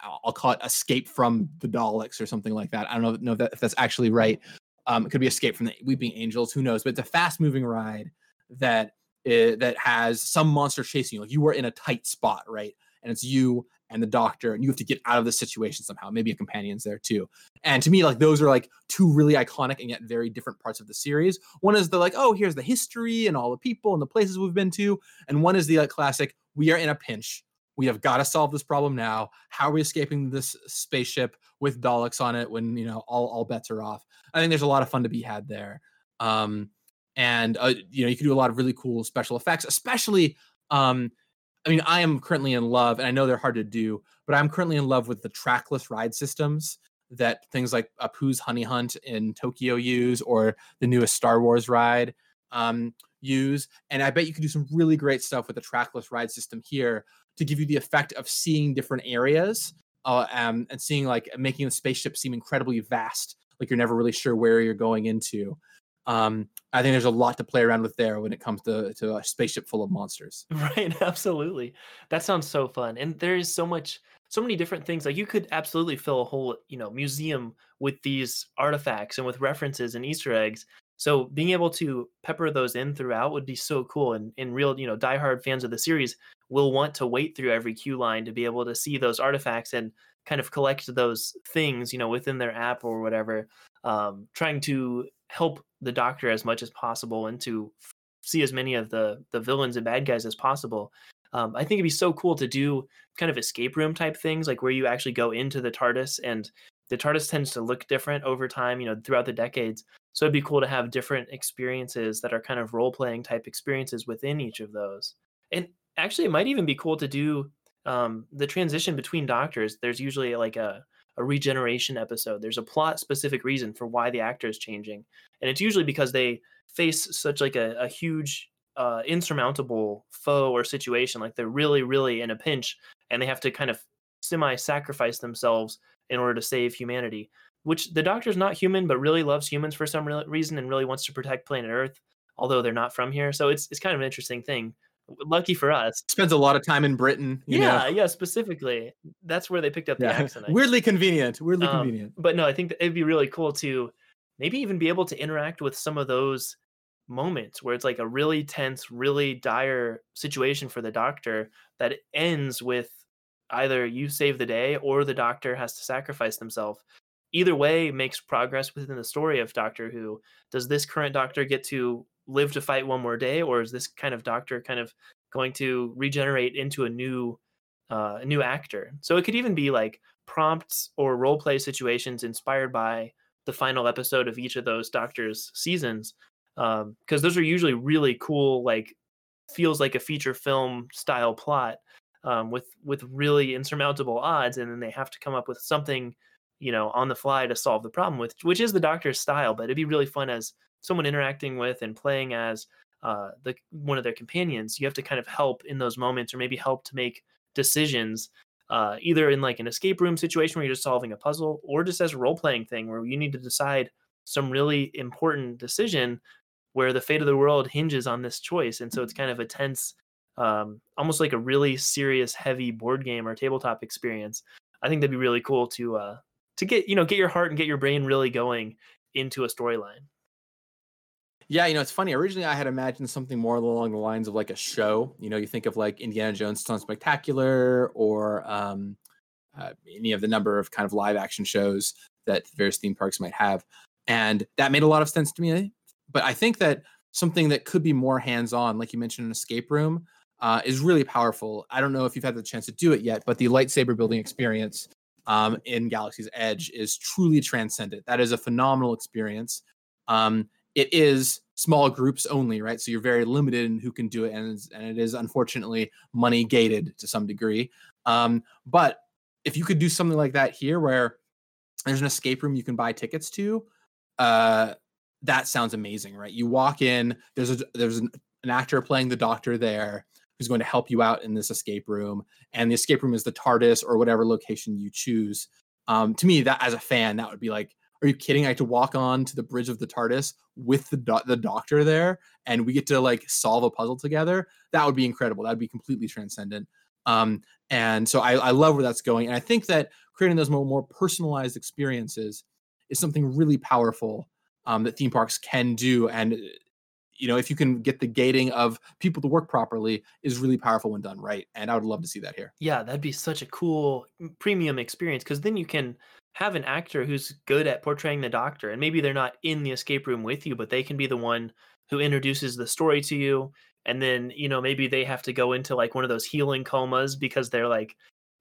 I'll call it Escape from the Daleks or something like that. I don't know, know if, that, if that's actually right. Um, it could be Escape from the Weeping Angels. Who knows? But it's a fast moving ride that is, that has some monster chasing you. Like you are in a tight spot, right? And it's you and the doctor and you have to get out of the situation somehow. Maybe a companion's there too. And to me like those are like two really iconic and yet very different parts of the series. One is the like oh here's the history and all the people and the places we've been to. And one is the like classic we are in a pinch. We have got to solve this problem now. How are we escaping this spaceship with daleks on it when you know all, all bets are off? I think there's a lot of fun to be had there. Um and uh, you know you can do a lot of really cool special effects especially um I mean, I am currently in love, and I know they're hard to do, but I'm currently in love with the trackless ride systems that things like Pooh's Honey Hunt in Tokyo use, or the newest Star Wars ride um, use. And I bet you could do some really great stuff with the trackless ride system here to give you the effect of seeing different areas uh, um, and seeing like making the spaceship seem incredibly vast, like you're never really sure where you're going into. Um, I think there's a lot to play around with there when it comes to to a spaceship full of monsters. Right, absolutely. That sounds so fun. And there is so much so many different things like you could absolutely fill a whole, you know, museum with these artifacts and with references and easter eggs. So being able to pepper those in throughout would be so cool and in real, you know, diehard fans of the series will want to wait through every queue line to be able to see those artifacts and kind of collect those things, you know, within their app or whatever. Um, trying to help the doctor as much as possible and to see as many of the the villains and bad guys as possible Um, I think it'd be so cool to do kind of escape room type things, like where you actually go into the TARDIS and the TARDIS tends to look different over time, you know, throughout the decades. So it'd be cool to have different experiences that are kind of role playing type experiences within each of those. And actually, it might even be cool to do um, the transition between doctors. There's usually like a, a regeneration episode. There's a plot specific reason for why the actor is changing, and it's usually because they face such like a, a huge uh, insurmountable foe or situation. Like they're really, really in a pinch, and they have to kind of semi sacrifice themselves in order to save humanity. Which the Doctor's not human, but really loves humans for some re- reason and really wants to protect planet Earth, although they're not from here. So it's it's kind of an interesting thing. Lucky for us, spends a lot of time in Britain. yeah, know? yeah. Specifically, that's where they picked up the yeah. accent. Weirdly convenient. Weirdly um, convenient. But no, I think that it'd be really cool to maybe even be able to interact with some of those moments where it's like a really tense, really dire situation for the doctor that ends with either you save the day or the doctor has to sacrifice themselves. Either way makes progress within the story of Doctor Who. Does this current doctor get to live to fight one more day, or is this kind of doctor kind of going to regenerate into a new uh, a new actor? So it could even be like prompts or role play situations inspired by the final episode of each of those doctors seasons because um, those are usually really cool like feels like a feature film style plot um, with with really insurmountable odds and then they have to come up with something you know on the fly to solve the problem with which is the doctor's style but it'd be really fun as someone interacting with and playing as uh, the one of their companions you have to kind of help in those moments or maybe help to make decisions uh, either in like an escape room situation where you're just solving a puzzle or just as a role playing thing where you need to decide some really important decision where the fate of the world hinges on this choice. And so it's kind of a tense um, almost like a really serious heavy board game or tabletop experience. I think that'd be really cool to uh, to get you know get your heart and get your brain really going into a storyline Yeah, you know, it's funny. Originally, I had imagined something more along the lines of like a show. You know, you think of like Indiana Jones Stunt Spectacular or um, uh, any of the number of kind of live action shows that various theme parks might have. And that made a lot of sense to me. But I think that something that could be more hands on, like you mentioned, an escape room, uh, is really powerful. I don't know if you've had the chance to do it yet, but the lightsaber building experience um, in Galaxy's Edge is truly transcendent. That is a phenomenal experience. Um, it is small groups only, right? So you're very limited in who can do it, and and it is unfortunately money gated to some degree. Um, but if you could do something like that here, where there's an escape room you can buy tickets to, uh, that sounds amazing, right? You walk in, there's a there's an, an actor playing the doctor there who's going to help you out in this escape room, and the escape room is the TARDIS or whatever location you choose. Um, to me, that as a fan, that would be like, are you kidding? I have to walk on to the bridge of the TARDIS with the do- the doctor there, and we get to like solve a puzzle together. That would be incredible. That would be completely transcendent. Um, and so I, I love where that's going, and I think that creating those more more personalized experiences is something really powerful um, that theme parks can do. And uh, you know, if you can get the gating of people to work properly, is really powerful when done right. And I would love to see that here. yeah that'd be such a cool premium experience because then you can have an actor who's good at portraying the doctor and maybe they're not in the escape room with you but they can be the one who introduces the story to you and then you know maybe they have to go into like one of those healing comas because they're like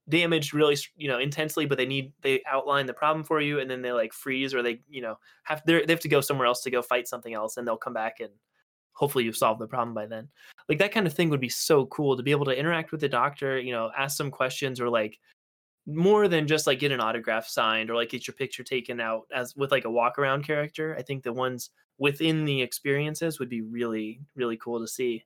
damaged really you know intensely but they need they outline the problem for you and then they like freeze or they you know have they have to go somewhere else to go fight something else and they'll come back and hopefully you've solved the problem by then. Like that kind of thing would be so cool to be able to interact with the doctor you know ask some questions or like more than just like get an autograph signed or like get your picture taken out as with like a walk around character i think the ones within the experiences would be really really cool to see.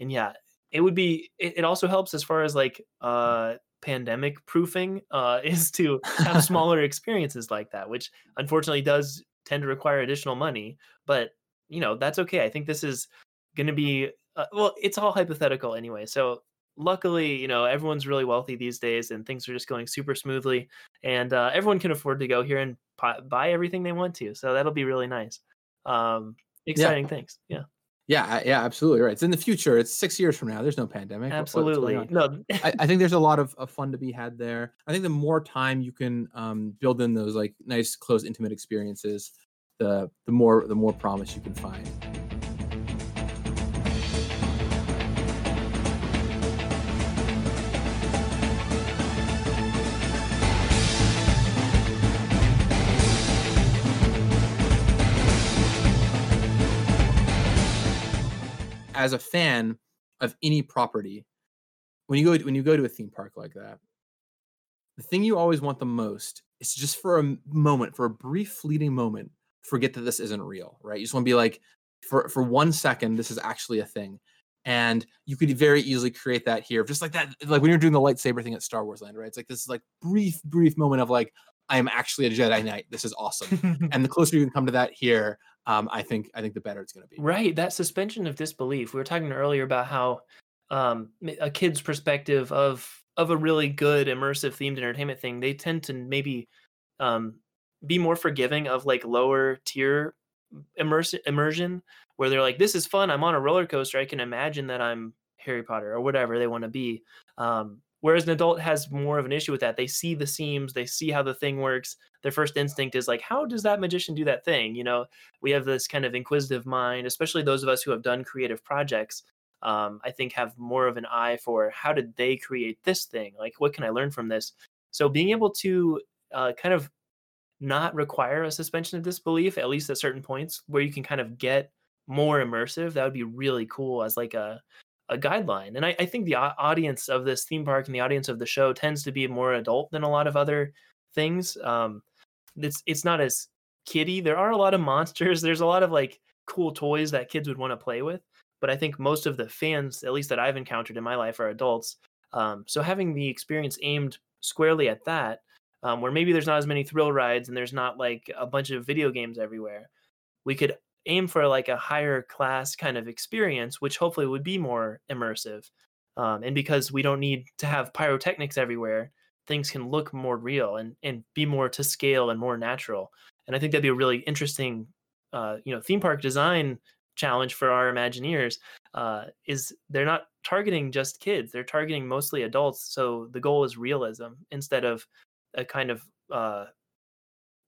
And yeah it would be it, it also helps as far as like uh pandemic proofing uh is to have smaller experiences like that which unfortunately does tend to require additional money but you know that's okay. I think this is going to be uh, well it's all hypothetical anyway so luckily you know everyone's really wealthy these days and things are just going super smoothly and uh, everyone can afford to go here and buy everything they want to so that'll be really nice um exciting things yeah Yeah, yeah, absolutely right. It's in the future. It's six years from now. There's no pandemic. What- what's going absolutely no I, I think there's a lot of, of fun to be had there. I think the more time you can um, build in those like nice, close, intimate experiences, the the more the more promise you can find. As a fan of any property, when you go when you go to a theme park like that, the thing you always want the most is just for a moment, for a brief fleeting moment, forget that this isn't real, right? You just want to be like, for for one second, this is actually a thing. And you could very easily create that here, just like that, like when you're doing the lightsaber thing at Star Wars Land, right? It's like this is like brief, brief moment of like, I am actually a Jedi Knight. This is awesome. and the closer you can come to that here, um, I think I think the better it's going to be. Right, that suspension of disbelief. We were talking earlier about how um, a kid's perspective of of a really good immersive themed entertainment thing, they tend to maybe um, be more forgiving of like lower tier immersion immersion where they're like, "This is fun. I'm on a roller coaster. I can imagine that I'm Harry Potter or whatever they want to be." Um, whereas an adult has more of an issue with that. They see the seams, they see how the thing works. Their first instinct is like, "How does that magician do that thing?" You know, we have this kind of inquisitive mind, especially those of us who have done creative projects. Um, I think have more of an eye for how did they create this thing? Like, what can I learn from this? So being able to uh, kind of not require a suspension of disbelief, at least at certain points, where you can kind of get more immersive, that would be really cool as like a a guideline. And I, I think the audience of this theme park and the audience of the show tends to be more adult than a lot of other things. Um, it's it's not as kiddie. There are a lot of monsters. There's a lot of like cool toys that kids would want to play with. But I think most of the fans, at least that I've encountered in my life, are adults. Um, so having the experience aimed squarely at that, um, where maybe there's not as many thrill rides and there's not like a bunch of video games everywhere, we could aim for like a higher class kind of experience, which hopefully would be more immersive. Um, and because we don't need to have pyrotechnics everywhere, things can look more real and, and be more to scale and more natural. And I think that'd be a really interesting, uh, you know, theme park design challenge for our Imagineers. Uh, is they're not targeting just kids; they're targeting mostly adults. So the goal is realism instead of a kind of uh,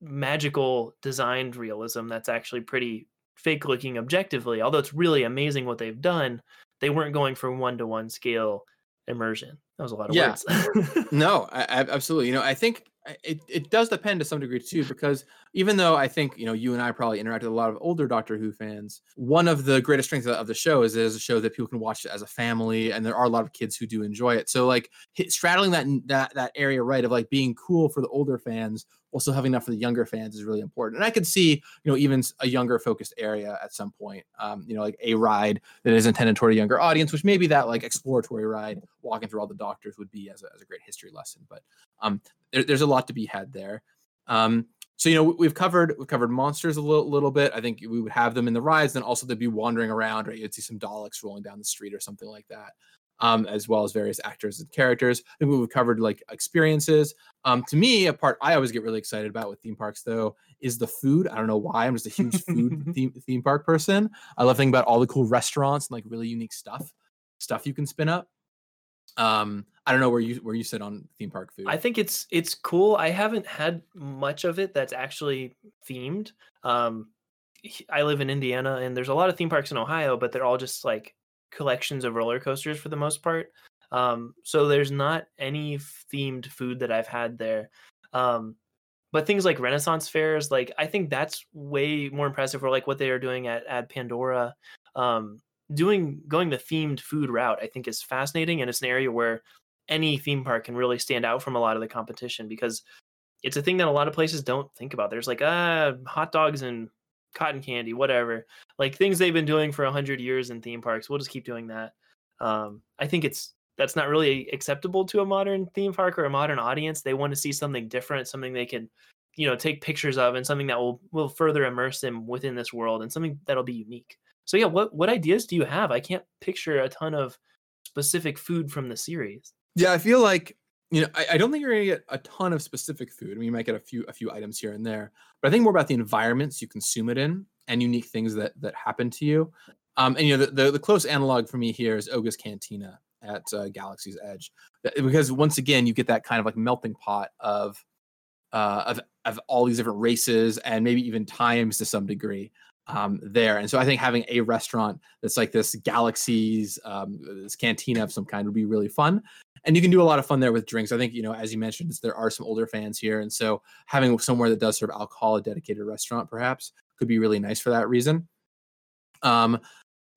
magical designed realism that's actually pretty fake looking objectively. Although it's really amazing what they've done, they weren't going for one to one scale immersion. That was a lot of yeah. words. no, I, I, absolutely. You know, I think uh, it, it does depend to some degree too, because even though I think, you know, you and I probably interacted with a lot of older Doctor Who fans, one of the greatest strengths of the show is it is a show that people can watch as a family, and there are a lot of kids who do enjoy it. So like straddling that that that area right of like being cool for the older fans also having enough for the younger fans is really important. And I could see, you know, even a younger focused area at some point, um, you know, like a ride that is intended toward a younger audience, which maybe that like exploratory ride, walking through all the doctors would be as a, as a great history lesson. But um, there, there's a lot to be had there. Um, so you know we've covered we've covered monsters a little, little bit. I think we would have them in the rides, then also they'd be wandering around, right? You'd see some Daleks rolling down the street or something like that um, as well as various actors and characters. I think we've covered like experiences. Um, to me, a part I always get really excited about with theme parks though is the food. I don't know why. I'm just a huge food theme, theme park person. I love thinking about all the cool restaurants and like really unique stuff, stuff you can spin up. Um, I don't know where you where you sit on theme park food. I think it's it's cool. I haven't had much of it that's actually themed. Um, I live in Indiana, and there's a lot of theme parks in Ohio, but they're all just like collections of roller coasters for the most part. Um, so there's not any themed food that I've had there. Um, but things like Renaissance fairs, like I think that's way more impressive for like what they are doing at at Pandora. Um, doing going the themed food route, I think is fascinating, and it's an area where any theme park can really stand out from a lot of the competition because it's a thing that a lot of places don't think about. There's like ah hot dogs and cotton candy, whatever. Like things they've been doing for a hundred years in theme parks. We'll just keep doing that. Um, I think it's that's not really acceptable to a modern theme park or a modern audience. They want to see something different, something they can, you know, take pictures of, and something that will will further immerse them within this world, and something that'll be unique. So yeah, what what ideas do you have? I can't picture a ton of specific food from the series. Yeah, I feel like you know, I, I, don't think you're gonna get a ton of specific food. I mean, you might get a few a few items here and there, but I think more about the environments you consume it in and unique things that that happen to you. Um, and you know, the, the, the close analog for me here is Oga's Cantina at uh, Galaxy's Edge, because once again, you get that kind of like melting pot of uh, of of all these different races and maybe even times to some degree um, there. And so I think having a restaurant that's like this Galaxy's um, this cantina of some kind would be really fun and you can do a lot of fun there with drinks. I think you know, as you mentioned, there are some older fans here, and so having somewhere that does serve alcohol, a dedicated restaurant, perhaps could be really nice for that reason. Um,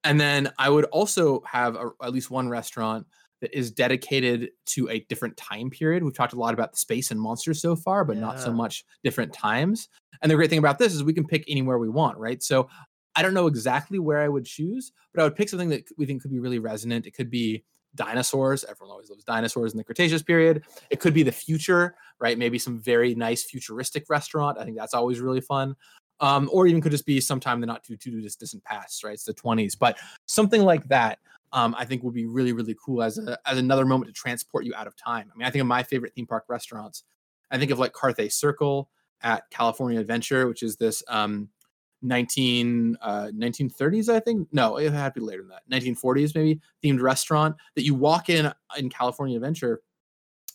And then I would also have a, at least one restaurant that is dedicated to a different time period. We've talked a lot about the space and monsters so far, but yeah. not so much different times. And the great thing about this is we can pick anywhere we want, right? So I don't know exactly where I would choose, but I would pick something that we think could be really resonant. It could be dinosaurs. Everyone always loves dinosaurs in the Cretaceous period. It could be the future, right? Maybe some very nice futuristic restaurant. I think that's always really fun. Um, or even could just be sometime the not too too distant past, right? It's the 20s, but something like that um, I think would be really, really cool as a as another moment to transport you out of time. I mean, I think of my favorite theme park restaurants. I think of like Carthay Circle at California Adventure, which is this um, 19 uh, 1930s, I think. No, it had to be later than that. 1940s maybe themed restaurant that you walk in in California Adventure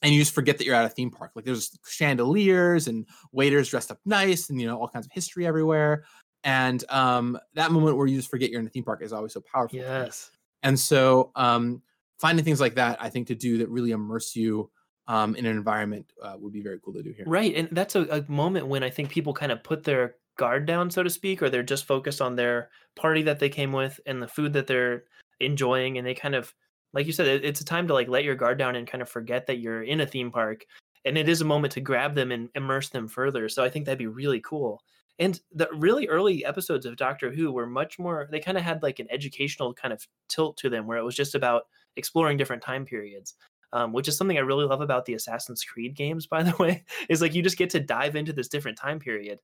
and you just forget that you're at a theme park. Like there's chandeliers and waiters dressed up nice and you know all kinds of history everywhere. And um, that moment where you just forget you're in a theme park is always so powerful. Yes. And so um, finding things like that, I think, to do that really immerse you um, in an environment uh, would be very cool to do here. Right, and that's a, a moment when I think people kind of put their guard down, so to speak, or they're just focused on their party that they came with and the food that they're enjoying, and they kind of, like you said, it, it's a time to like let your guard down and kind of forget that you're in a theme park, and it is a moment to grab them and immerse them further. So I think that'd be really cool. And the really early episodes of Doctor Who were much more, they kind of had like an educational kind of tilt to them where it was just about exploring different time periods. Um, which is something I really love about the Assassin's Creed games, by the way, is like you just get to dive into this different time period.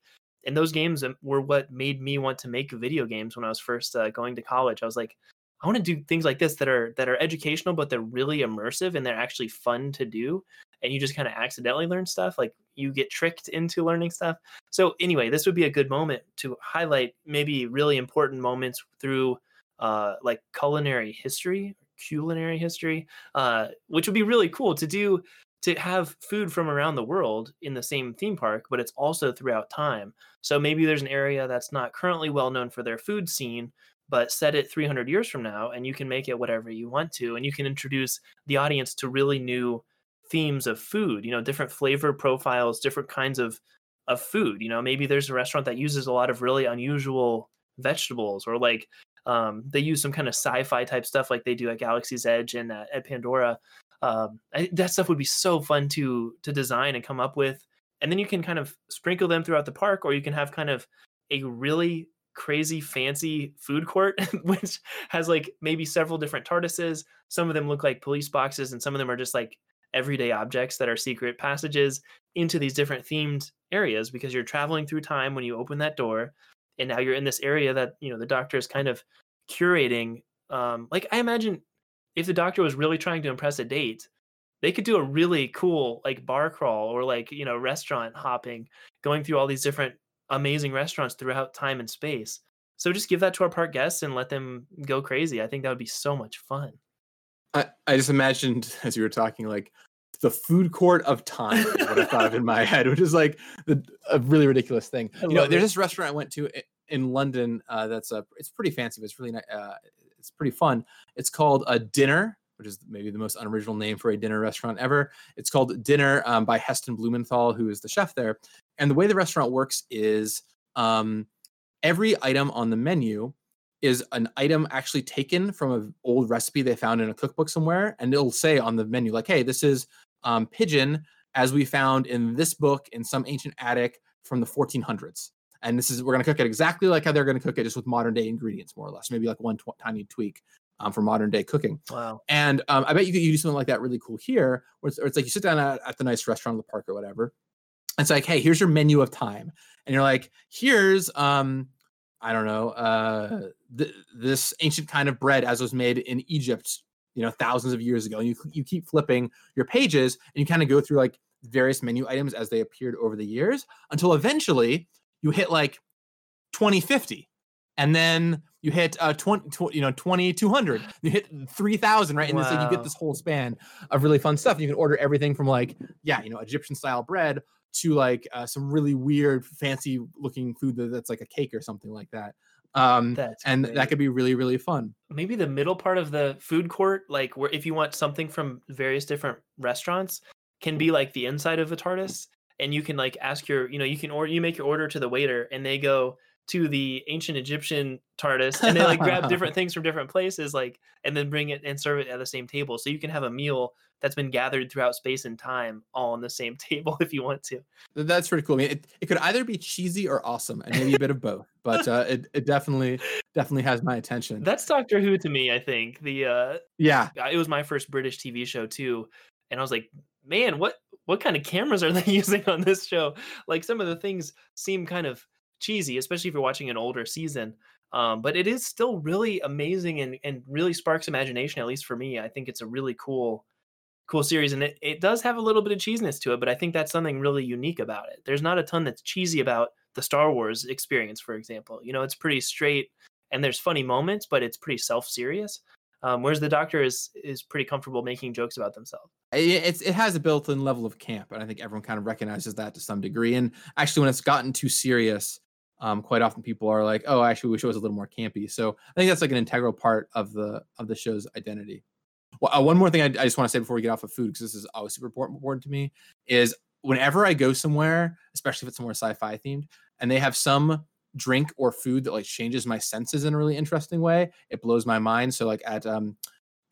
And those games um, were what made me want to make video games when I was first uh, going to college. I was like, I want to do things like this that are that are educational, but they're really immersive and they're actually fun to do. And you just kind of accidentally learn stuff. Like you get tricked into learning stuff. So anyway, this would be a good moment to highlight maybe really important moments through uh, like culinary history, culinary history, uh, which would be really cool to do to have food from around the world in the same theme park, but it's also throughout time. So maybe there's an area that's not currently well known for their food scene, but set it 300 years from now and you can make it whatever you want to and you can introduce the audience to really new themes of food you know different flavor profiles different kinds of of food you know maybe there's a restaurant that uses a lot of really unusual vegetables or like um, they use some kind of sci-fi type stuff like they do at galaxy's edge and at, at pandora um, I, that stuff would be so fun to to design and come up with and then you can kind of sprinkle them throughout the park or you can have kind of a really crazy fancy food court which has like maybe several different TARDISes. Some of them look like police boxes, and some of them are just like everyday objects that are secret passages into these different themed areas because you're traveling through time when you open that door, and now you're in this area that you know the doctor is kind of curating. Um, like I imagine if the doctor was really trying to impress a date, they could do a really cool like bar crawl or like you know restaurant hopping going through all these different amazing restaurants throughout time and space. So just give that to our park guests and let them go crazy. I think that would be so much fun. I, I just imagined as you were talking, like the food court of time is what I thought of in my head, which is like the, a really ridiculous thing. I you know, there's this restaurant I went to in London uh, that's a, it's pretty fancy, but it's really uh, it's pretty fun. It's called a dinner, which is maybe the most unoriginal name for a dinner restaurant ever. It's called Dinner um, by Heston Blumenthal, who is the chef there. And the way the restaurant works is um, every item on the menu is an item actually taken from an old recipe they found in a cookbook somewhere, and it'll say on the menu like, "Hey, this is um, pigeon as we found in this book in some ancient attic from the 1400s." And this is we're going to cook it exactly like how they're going to cook it, just with modern day ingredients, more or less, maybe like one tw- tiny tweak um, for modern day cooking. Wow! And um, I bet you could you do something like that really cool here, where it's, it's like you sit down at, at the nice restaurant in the park or whatever, it's like, hey, here's your menu of time, and you're like, here's um, I don't know, uh, th- this ancient kind of bread as was made in Egypt, you know, thousands of years ago. And you you keep flipping your pages, and you kind of go through like various menu items as they appeared over the years until eventually you hit like 2050 and then you hit uh 20, 20 you know 2200 you hit 3000 right and wow. then you get this whole span of really fun stuff you can order everything from like yeah you know egyptian style bread to like uh, some really weird, fancy looking food that's like a cake or something like that. Um, that's and great. that could be really, really fun. Maybe the middle part of the food court, like where if you want something from various different restaurants, can be like the inside of a TARDIS, and you can like ask your, you know, you can order, you make your order to the waiter, and they go, to the ancient Egyptian TARDIS and they like grab different things from different places, like and then bring it and serve it at the same table. So you can have a meal that's been gathered throughout space and time all on the same table if you want to. That's pretty cool. I mean, it, it could either be cheesy or awesome, and maybe a bit of both. But uh, it it definitely definitely has my attention. That's Doctor Who to me. I think the uh, yeah, it was my first British TV show too, and I was like, man, what what kind of cameras are they using on this show? Like some of the things seem kind of cheesy, especially if you're watching an older season. Um, but it is still really amazing and, and really sparks imagination, at least for me. I think it's a really cool, cool series. And it, it does have a little bit of cheesiness to it, but I think that's something really unique about it. There's not a ton that's cheesy about the Star Wars experience, for example. You know, it's pretty straight and there's funny moments, but it's pretty self-serious. Um, whereas the Doctor is is pretty comfortable making jokes about themselves. It, it has a built-in level of camp, and I think everyone kind of recognizes that to some degree. And actually, when it's gotten too serious, um, quite often people are like, "Oh, I actually wish it was a little more campy." So I think that's like an integral part of the of the show's identity. Well, uh, one more thing I, I just want to say before we get off of food, because this is always super important, important to me, is whenever I go somewhere, especially if it's somewhere sci-fi themed, and they have some drink or food that like changes my senses in a really interesting way, it blows my mind. So like at um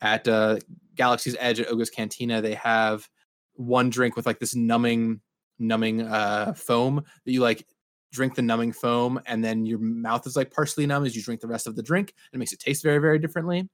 at uh, Galaxy's Edge at Oga's Cantina, they have one drink with like this numbing numbing uh foam that you like drink the numbing foam and then your mouth is like partially numb as you drink the rest of the drink and it makes it taste very very differently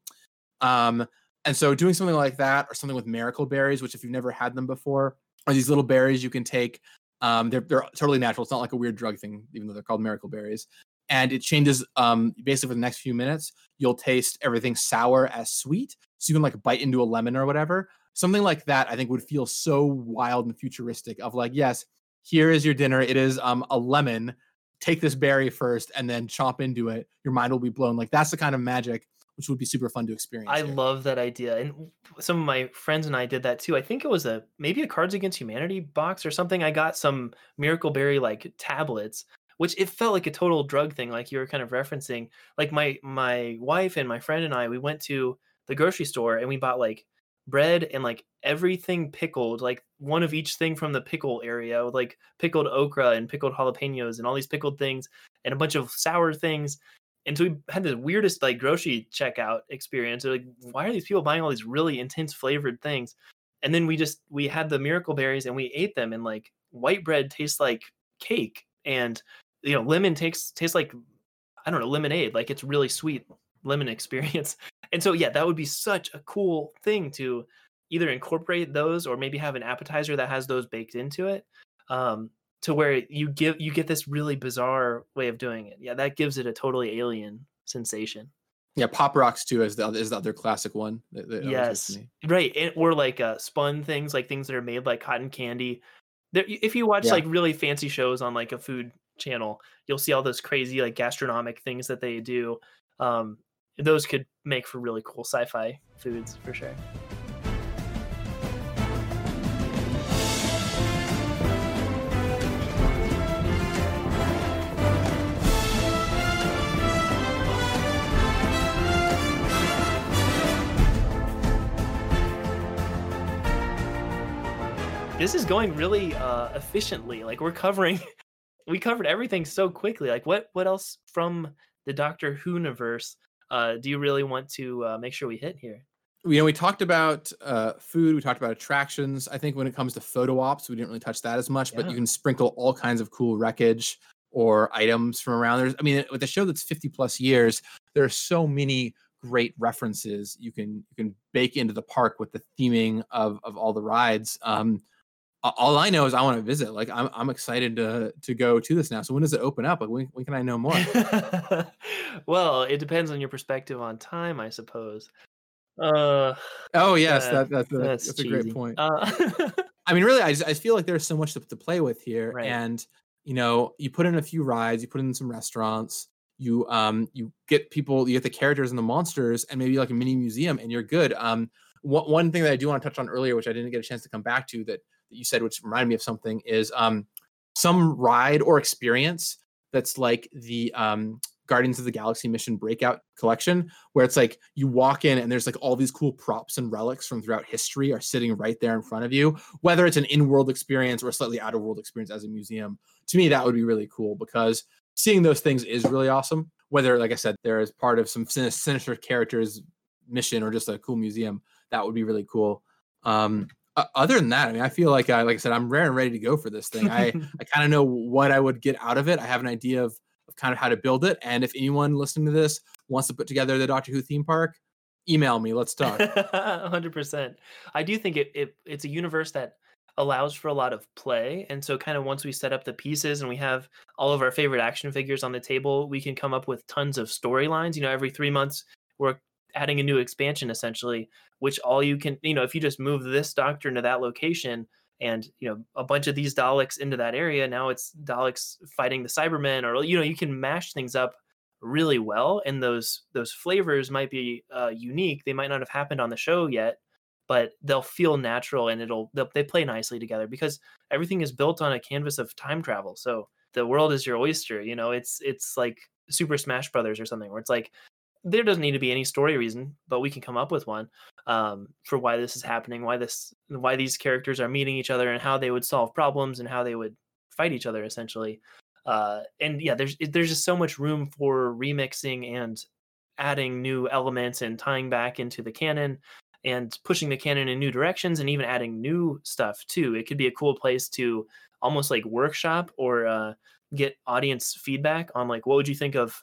um and so doing something like that or something with miracle berries which if you've never had them before are these little berries you can take um they're, they're totally natural it's not like a weird drug thing even though they're called miracle berries and it changes um basically for the next few minutes you'll taste everything sour as sweet so you can like bite into a lemon or whatever something like that i think would feel so wild and futuristic of like yes here is your dinner. It is um, a lemon. Take this berry first and then chomp into it. Your mind will be blown. Like that's the kind of magic which would be super fun to experience. I here. love that idea. And some of my friends and I did that too. I think it was a maybe a Cards Against Humanity box or something. I got some Miracle Berry like tablets, which it felt like a total drug thing, like you were kind of referencing. Like my my wife and my friend and I, we went to the grocery store and we bought like bread and like everything pickled, like one of each thing from the pickle area, with like pickled okra and pickled jalapenos and all these pickled things and a bunch of sour things. And so we had the weirdest like grocery checkout experience. They're like, why are these people buying all these really intense flavored things? And then we just we had the miracle berries and we ate them and like white bread tastes like cake and you know lemon tastes tastes like I don't know lemonade like it's really sweet lemon experience. And so yeah, that would be such a cool thing to either incorporate those or maybe have an appetizer that has those baked into it. Um, to where you give you get this really bizarre way of doing it. Yeah, that gives it a totally alien sensation. Yeah, pop rocks too is the is the other classic one. That, that yes, right. And, or like uh, spun things, like things that are made like cotton candy. There, if you watch yeah. like really fancy shows on like a food channel, you'll see all those crazy like gastronomic things that they do. Um, those could make for really cool sci-fi foods for sure. This is going really uh, efficiently. Like we're covering, we covered everything so quickly. Like what what else from the Doctor Who universe uh, do you really want to uh, make sure we hit here? You know, we talked about uh, food, we talked about attractions. I think when it comes to photo ops, we didn't really touch that as much, yeah. but you can sprinkle all kinds of cool wreckage or items from around. There's, I mean, with a show that's 50 plus years, there are so many great references you can you can bake into the park with the theming of of all the rides. Um, all I know is I want to visit. Like I'm, I'm excited to to go to this now. So when does it open up? Like when, when can I know more? well, it depends on your perspective on time, I suppose. Uh, oh yes, that, that's a, that's, that's a great point. Uh, I mean, really, I just, I feel like there's so much to, to play with here, right. and you know, you put in a few rides, you put in some restaurants, you um, you get people, you get the characters and the monsters, and maybe like a mini museum, and you're good. Um, one, one thing that I do want to touch on earlier, which I didn't get a chance to come back to, that that you said, which reminded me of something, is um, some ride or experience that's like the um, Guardians of the Galaxy Mission Breakout collection, where it's like you walk in and there's like all these cool props and relics from throughout history are sitting right there in front of you, whether it's an in world experience or a slightly out of world experience as a museum. To me, that would be really cool because seeing those things is really awesome. Whether, like I said, there is part of some sinister characters mission or just a cool museum, that would be really cool. Um, Uh, other than that, I mean, I feel like I, like I said, I'm rare and ready to go for this thing. I, I kind of know what I would get out of it. I have an idea of, of kind of how to build it. And if anyone listening to this wants to put together the Doctor Who theme park, email me. Let's talk. 100%. I do think it, it it's a universe that allows for a lot of play. And so kind of once we set up the pieces and we have all of our favorite action figures on the table, we can come up with tons of storylines. You know, every 3 months we're adding a new expansion essentially, which all you can, you know, if you just move this doctor into that location and, you know, a bunch of these Daleks into that area, now it's Daleks fighting the Cybermen or you know, you can mash things up really well and those those flavors might be uh, unique. They might not have happened on the show yet but they'll feel natural and it'll they play nicely together because everything is built on a canvas of time travel. So the world is your oyster you know? It's it's like super smash brothers or something where it's like there doesn't need to be any story reason but we can come up with one um, for why this is happening why this why these characters are meeting each other and how they would solve problems and how they would fight each other essentially uh, and yeah, there's there's just so much room for remixing and adding new elements and tying back into the canon and pushing the canon in new directions and even adding new stuff too. It could be a cool place to almost like workshop or uh, get audience feedback on like what would you think of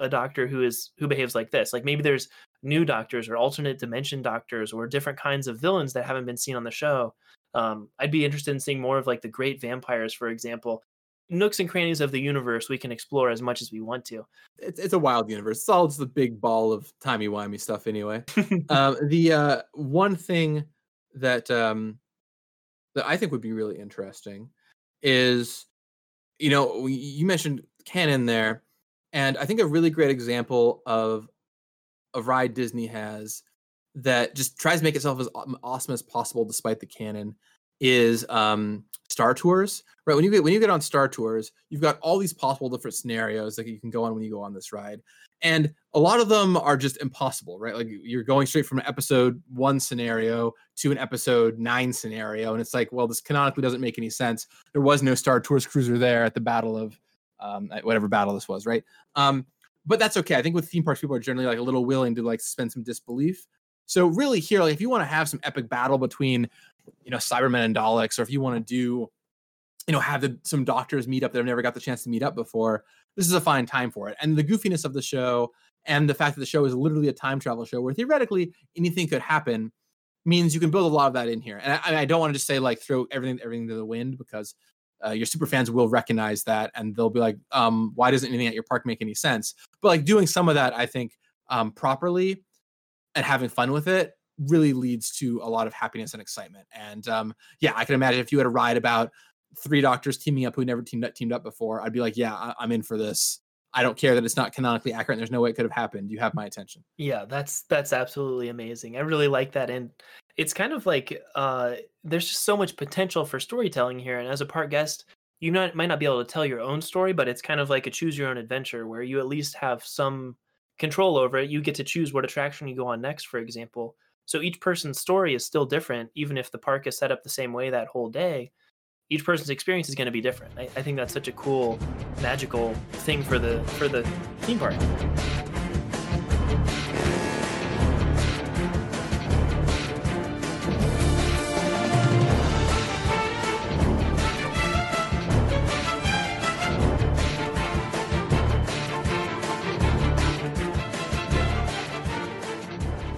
a doctor who is who behaves like this? Like maybe there's new doctors or alternate dimension doctors or different kinds of villains that haven't been seen on the show. Um, I'd be interested in seeing more of like the great vampires, for example, nooks and crannies of the universe we can explore as much as we want to. It's, it's a wild universe. It's all just a big ball of timey wimey stuff, anyway. um, the uh, one thing that um, that I think would be really interesting is, you know, you mentioned canon there, and I think a really great example of a ride Disney has that just tries to make itself as awesome as possible despite the canon is um, Star Tours, right? When you get when you get on Star Tours, you've got all these possible different scenarios that you can go on when you go on this ride, and a lot of them are just impossible, right? Like you're going straight from an episode one scenario to an episode nine scenario, and it's like, well, this canonically doesn't make any sense. There was no Star Tours cruiser there at the Battle of um, whatever battle this was, right? Um, but that's okay. I think with theme parks, people are generally like a little willing to like suspend some disbelief. So really, here, like if you want to have some epic battle between you know Cybermen and Daleks, or if you want to do, you know, have the, some doctors meet up that have never got the chance to meet up before, this is a fine time for it. And the goofiness of the show and the fact that the show is literally a time travel show where theoretically anything could happen means you can build a lot of that in here. And I, I don't want to just say like throw everything everything to the wind because uh, your super fans will recognize that and they'll be like, um, why doesn't anything at your park make any sense? But like doing some of that, I think um, properly and having fun with it really leads to a lot of happiness and excitement. And um, yeah, I can imagine if you had a ride about three doctors teaming up who never teamed up teamed up before, I'd be like, yeah, I- I'm in for this. I don't care that it's not canonically accurate. And there's no way it could have happened. You have my attention. Yeah, that's that's absolutely amazing. I really like that, and it's kind of like uh, there's just so much potential for storytelling here. And as a part guest, you not, might not be able to tell your own story, but it's kind of like a choose your own adventure where you at least have some control over it. You get to choose what attraction you go on next, for example. So each person's story is still different, even if the park is set up the same way that whole day. Each person's experience is going to be different. I, I think that's such a cool, magical thing for the for the theme park.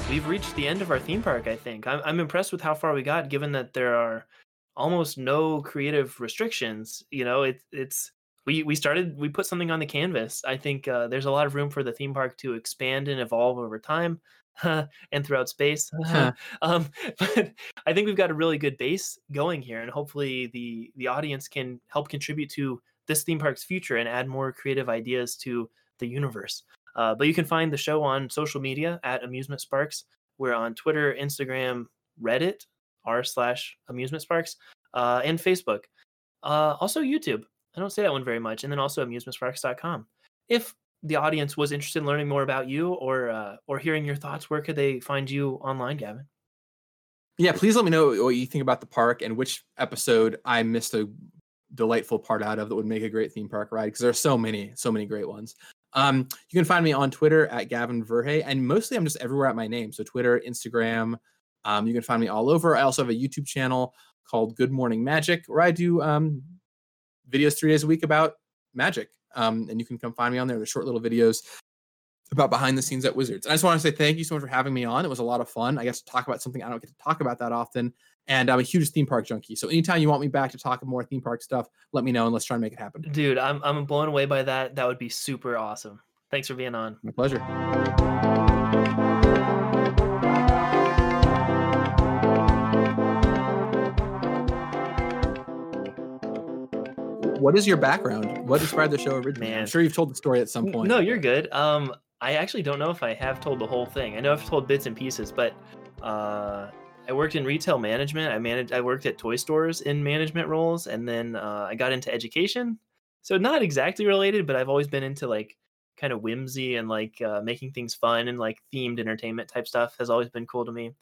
we've reached the end of our theme park. I think I'm, I'm impressed with how far we got, given that there are almost no creative restrictions. You know, it, it's we we started we put something on the canvas. I think uh, there's a lot of room for the theme park to expand and evolve over time. and throughout space. um, but I think we've got a really good base going here, and hopefully the the audience can help contribute to this theme park's future and add more creative ideas to the universe. Uh, but you can find the show on social media at Amusement Sparks. We're on Twitter, Instagram, Reddit, r slash Amusement Sparks, uh, and Facebook. Uh, also YouTube. I don't say that one very much. And then also amusementsparks.com. If the audience was interested in learning more about you or uh, or hearing your thoughts, where could they find you online, Gavin? Yeah, please let me know what you think about the park and which episode I missed a delightful part out of that would make a great theme park ride because there are so many, so many great ones. Um, you can find me on Twitter at Gavin Verhey, and mostly I'm just everywhere at my name. So Twitter, Instagram. Um, you can find me all over. I also have a YouTube channel called Good Morning Magic, where I do um, videos three days a week about magic. Um, and you can come find me on there. They're short little videos about behind the scenes at Wizards. And I just want to say thank you so much for having me on. It was a lot of fun. I guess to talk about something I don't get to talk about that often. And I'm a huge theme park junkie. So anytime you want me back to talk more theme park stuff, let me know and let's try and make it happen. Dude, I'm I'm blown away by that. That would be super awesome. Thanks for being on. My pleasure. What is your background? What inspired the show originally? Man. I'm sure you've told the story at some point. No, you're good. Um, I actually don't know if I have told the whole thing. I know I've told bits and pieces, but uh, I worked in retail management. I managed. I worked at toy stores in management roles, and then uh, I got into education. So not exactly related, but I've always been into like kind of whimsy and like uh, making things fun and like themed entertainment type stuff has always been cool to me.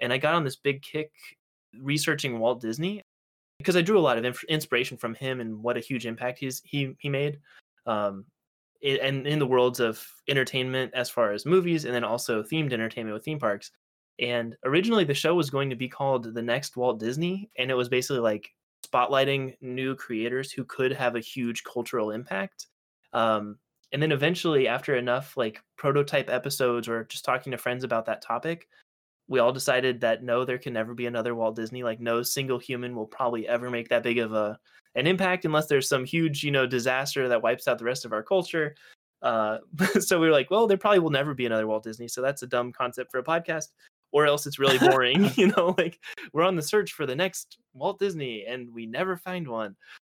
And I got on this big kick researching Walt Disney because I drew a lot of inf- inspiration from him and what a huge impact he's he he made. Um, it, and in the worlds of entertainment as far as movies and then also themed entertainment with theme parks and originally, the show was going to be called The Next Walt Disney, and it was basically like spotlighting new creators who could have a huge cultural impact. Um, and then eventually, after enough like prototype episodes or just talking to friends about that topic, we all decided that no, there can never be another Walt Disney. Like no single human will probably ever make that big of a an impact unless there's some huge, you know, disaster that wipes out the rest of our culture. Uh, so we were like, well, there probably will never be another Walt Disney. So that's a dumb concept for a podcast or else it's really boring. you know, like we're on the search for the next Walt Disney and we never find one.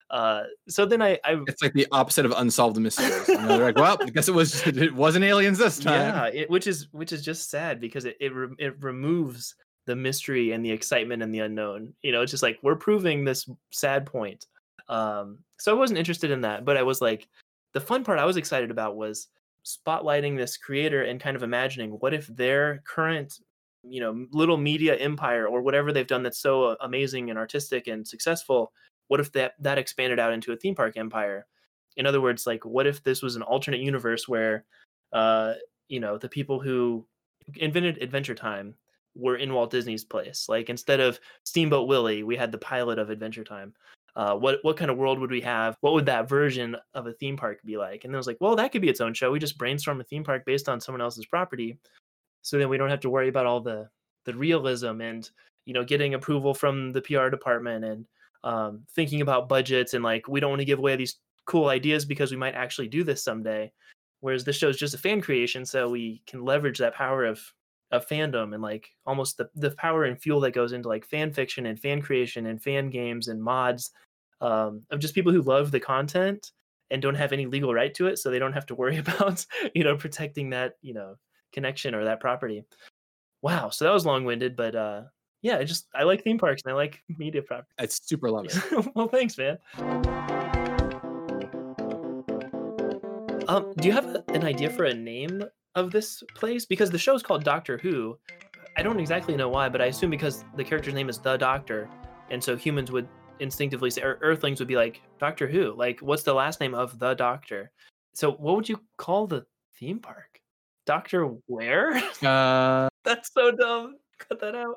Uh, so then I, I, it's like the opposite of unsolved mysteries. You know, they're like, well, I guess it was it wasn't aliens this time. Yeah, it, which is which is just sad because it it, re- it removes the mystery and the excitement and the unknown. You know, it's just like we're proving this sad point. Um, so I wasn't interested in that, but I was like, the fun part I was excited about was spotlighting this creator and kind of imagining what if their current you know little media empire or whatever they've done that's so amazing and artistic and successful what if that that expanded out into a theme park empire in other words like what if this was an alternate universe where uh you know the people who invented adventure time were in walt disney's place like instead of steamboat willie we had the pilot of adventure time uh, what what kind of world would we have? What would that version of a theme park be like? And then I was like, well, that could be its own show. We just brainstorm a theme park based on someone else's property, so then we don't have to worry about all the the realism and you know getting approval from the PR department and um, thinking about budgets and like we don't want to give away these cool ideas because we might actually do this someday. Whereas this show is just a fan creation, so we can leverage that power of of fandom and like almost the the power and fuel that goes into like fan fiction and fan creation and fan games and mods um, of just people who love the content and don't have any legal right to it, so they don't have to worry about you know protecting that you know connection or that property. Wow, so that was long-winded, but uh yeah, I just I like theme parks and I like media properties. It's super love it. well, thanks, man. Um, do you have a, an idea for a name of this place? Because the show is called Doctor Who. I don't exactly know why, but I assume because the character's name is the Doctor, and so humans would instinctively say, or Earthlings would be like Doctor Who. Like, what's the last name of the Doctor? So, what would you call the theme park? Doctor Where? Uh, That's so dumb. Cut that out.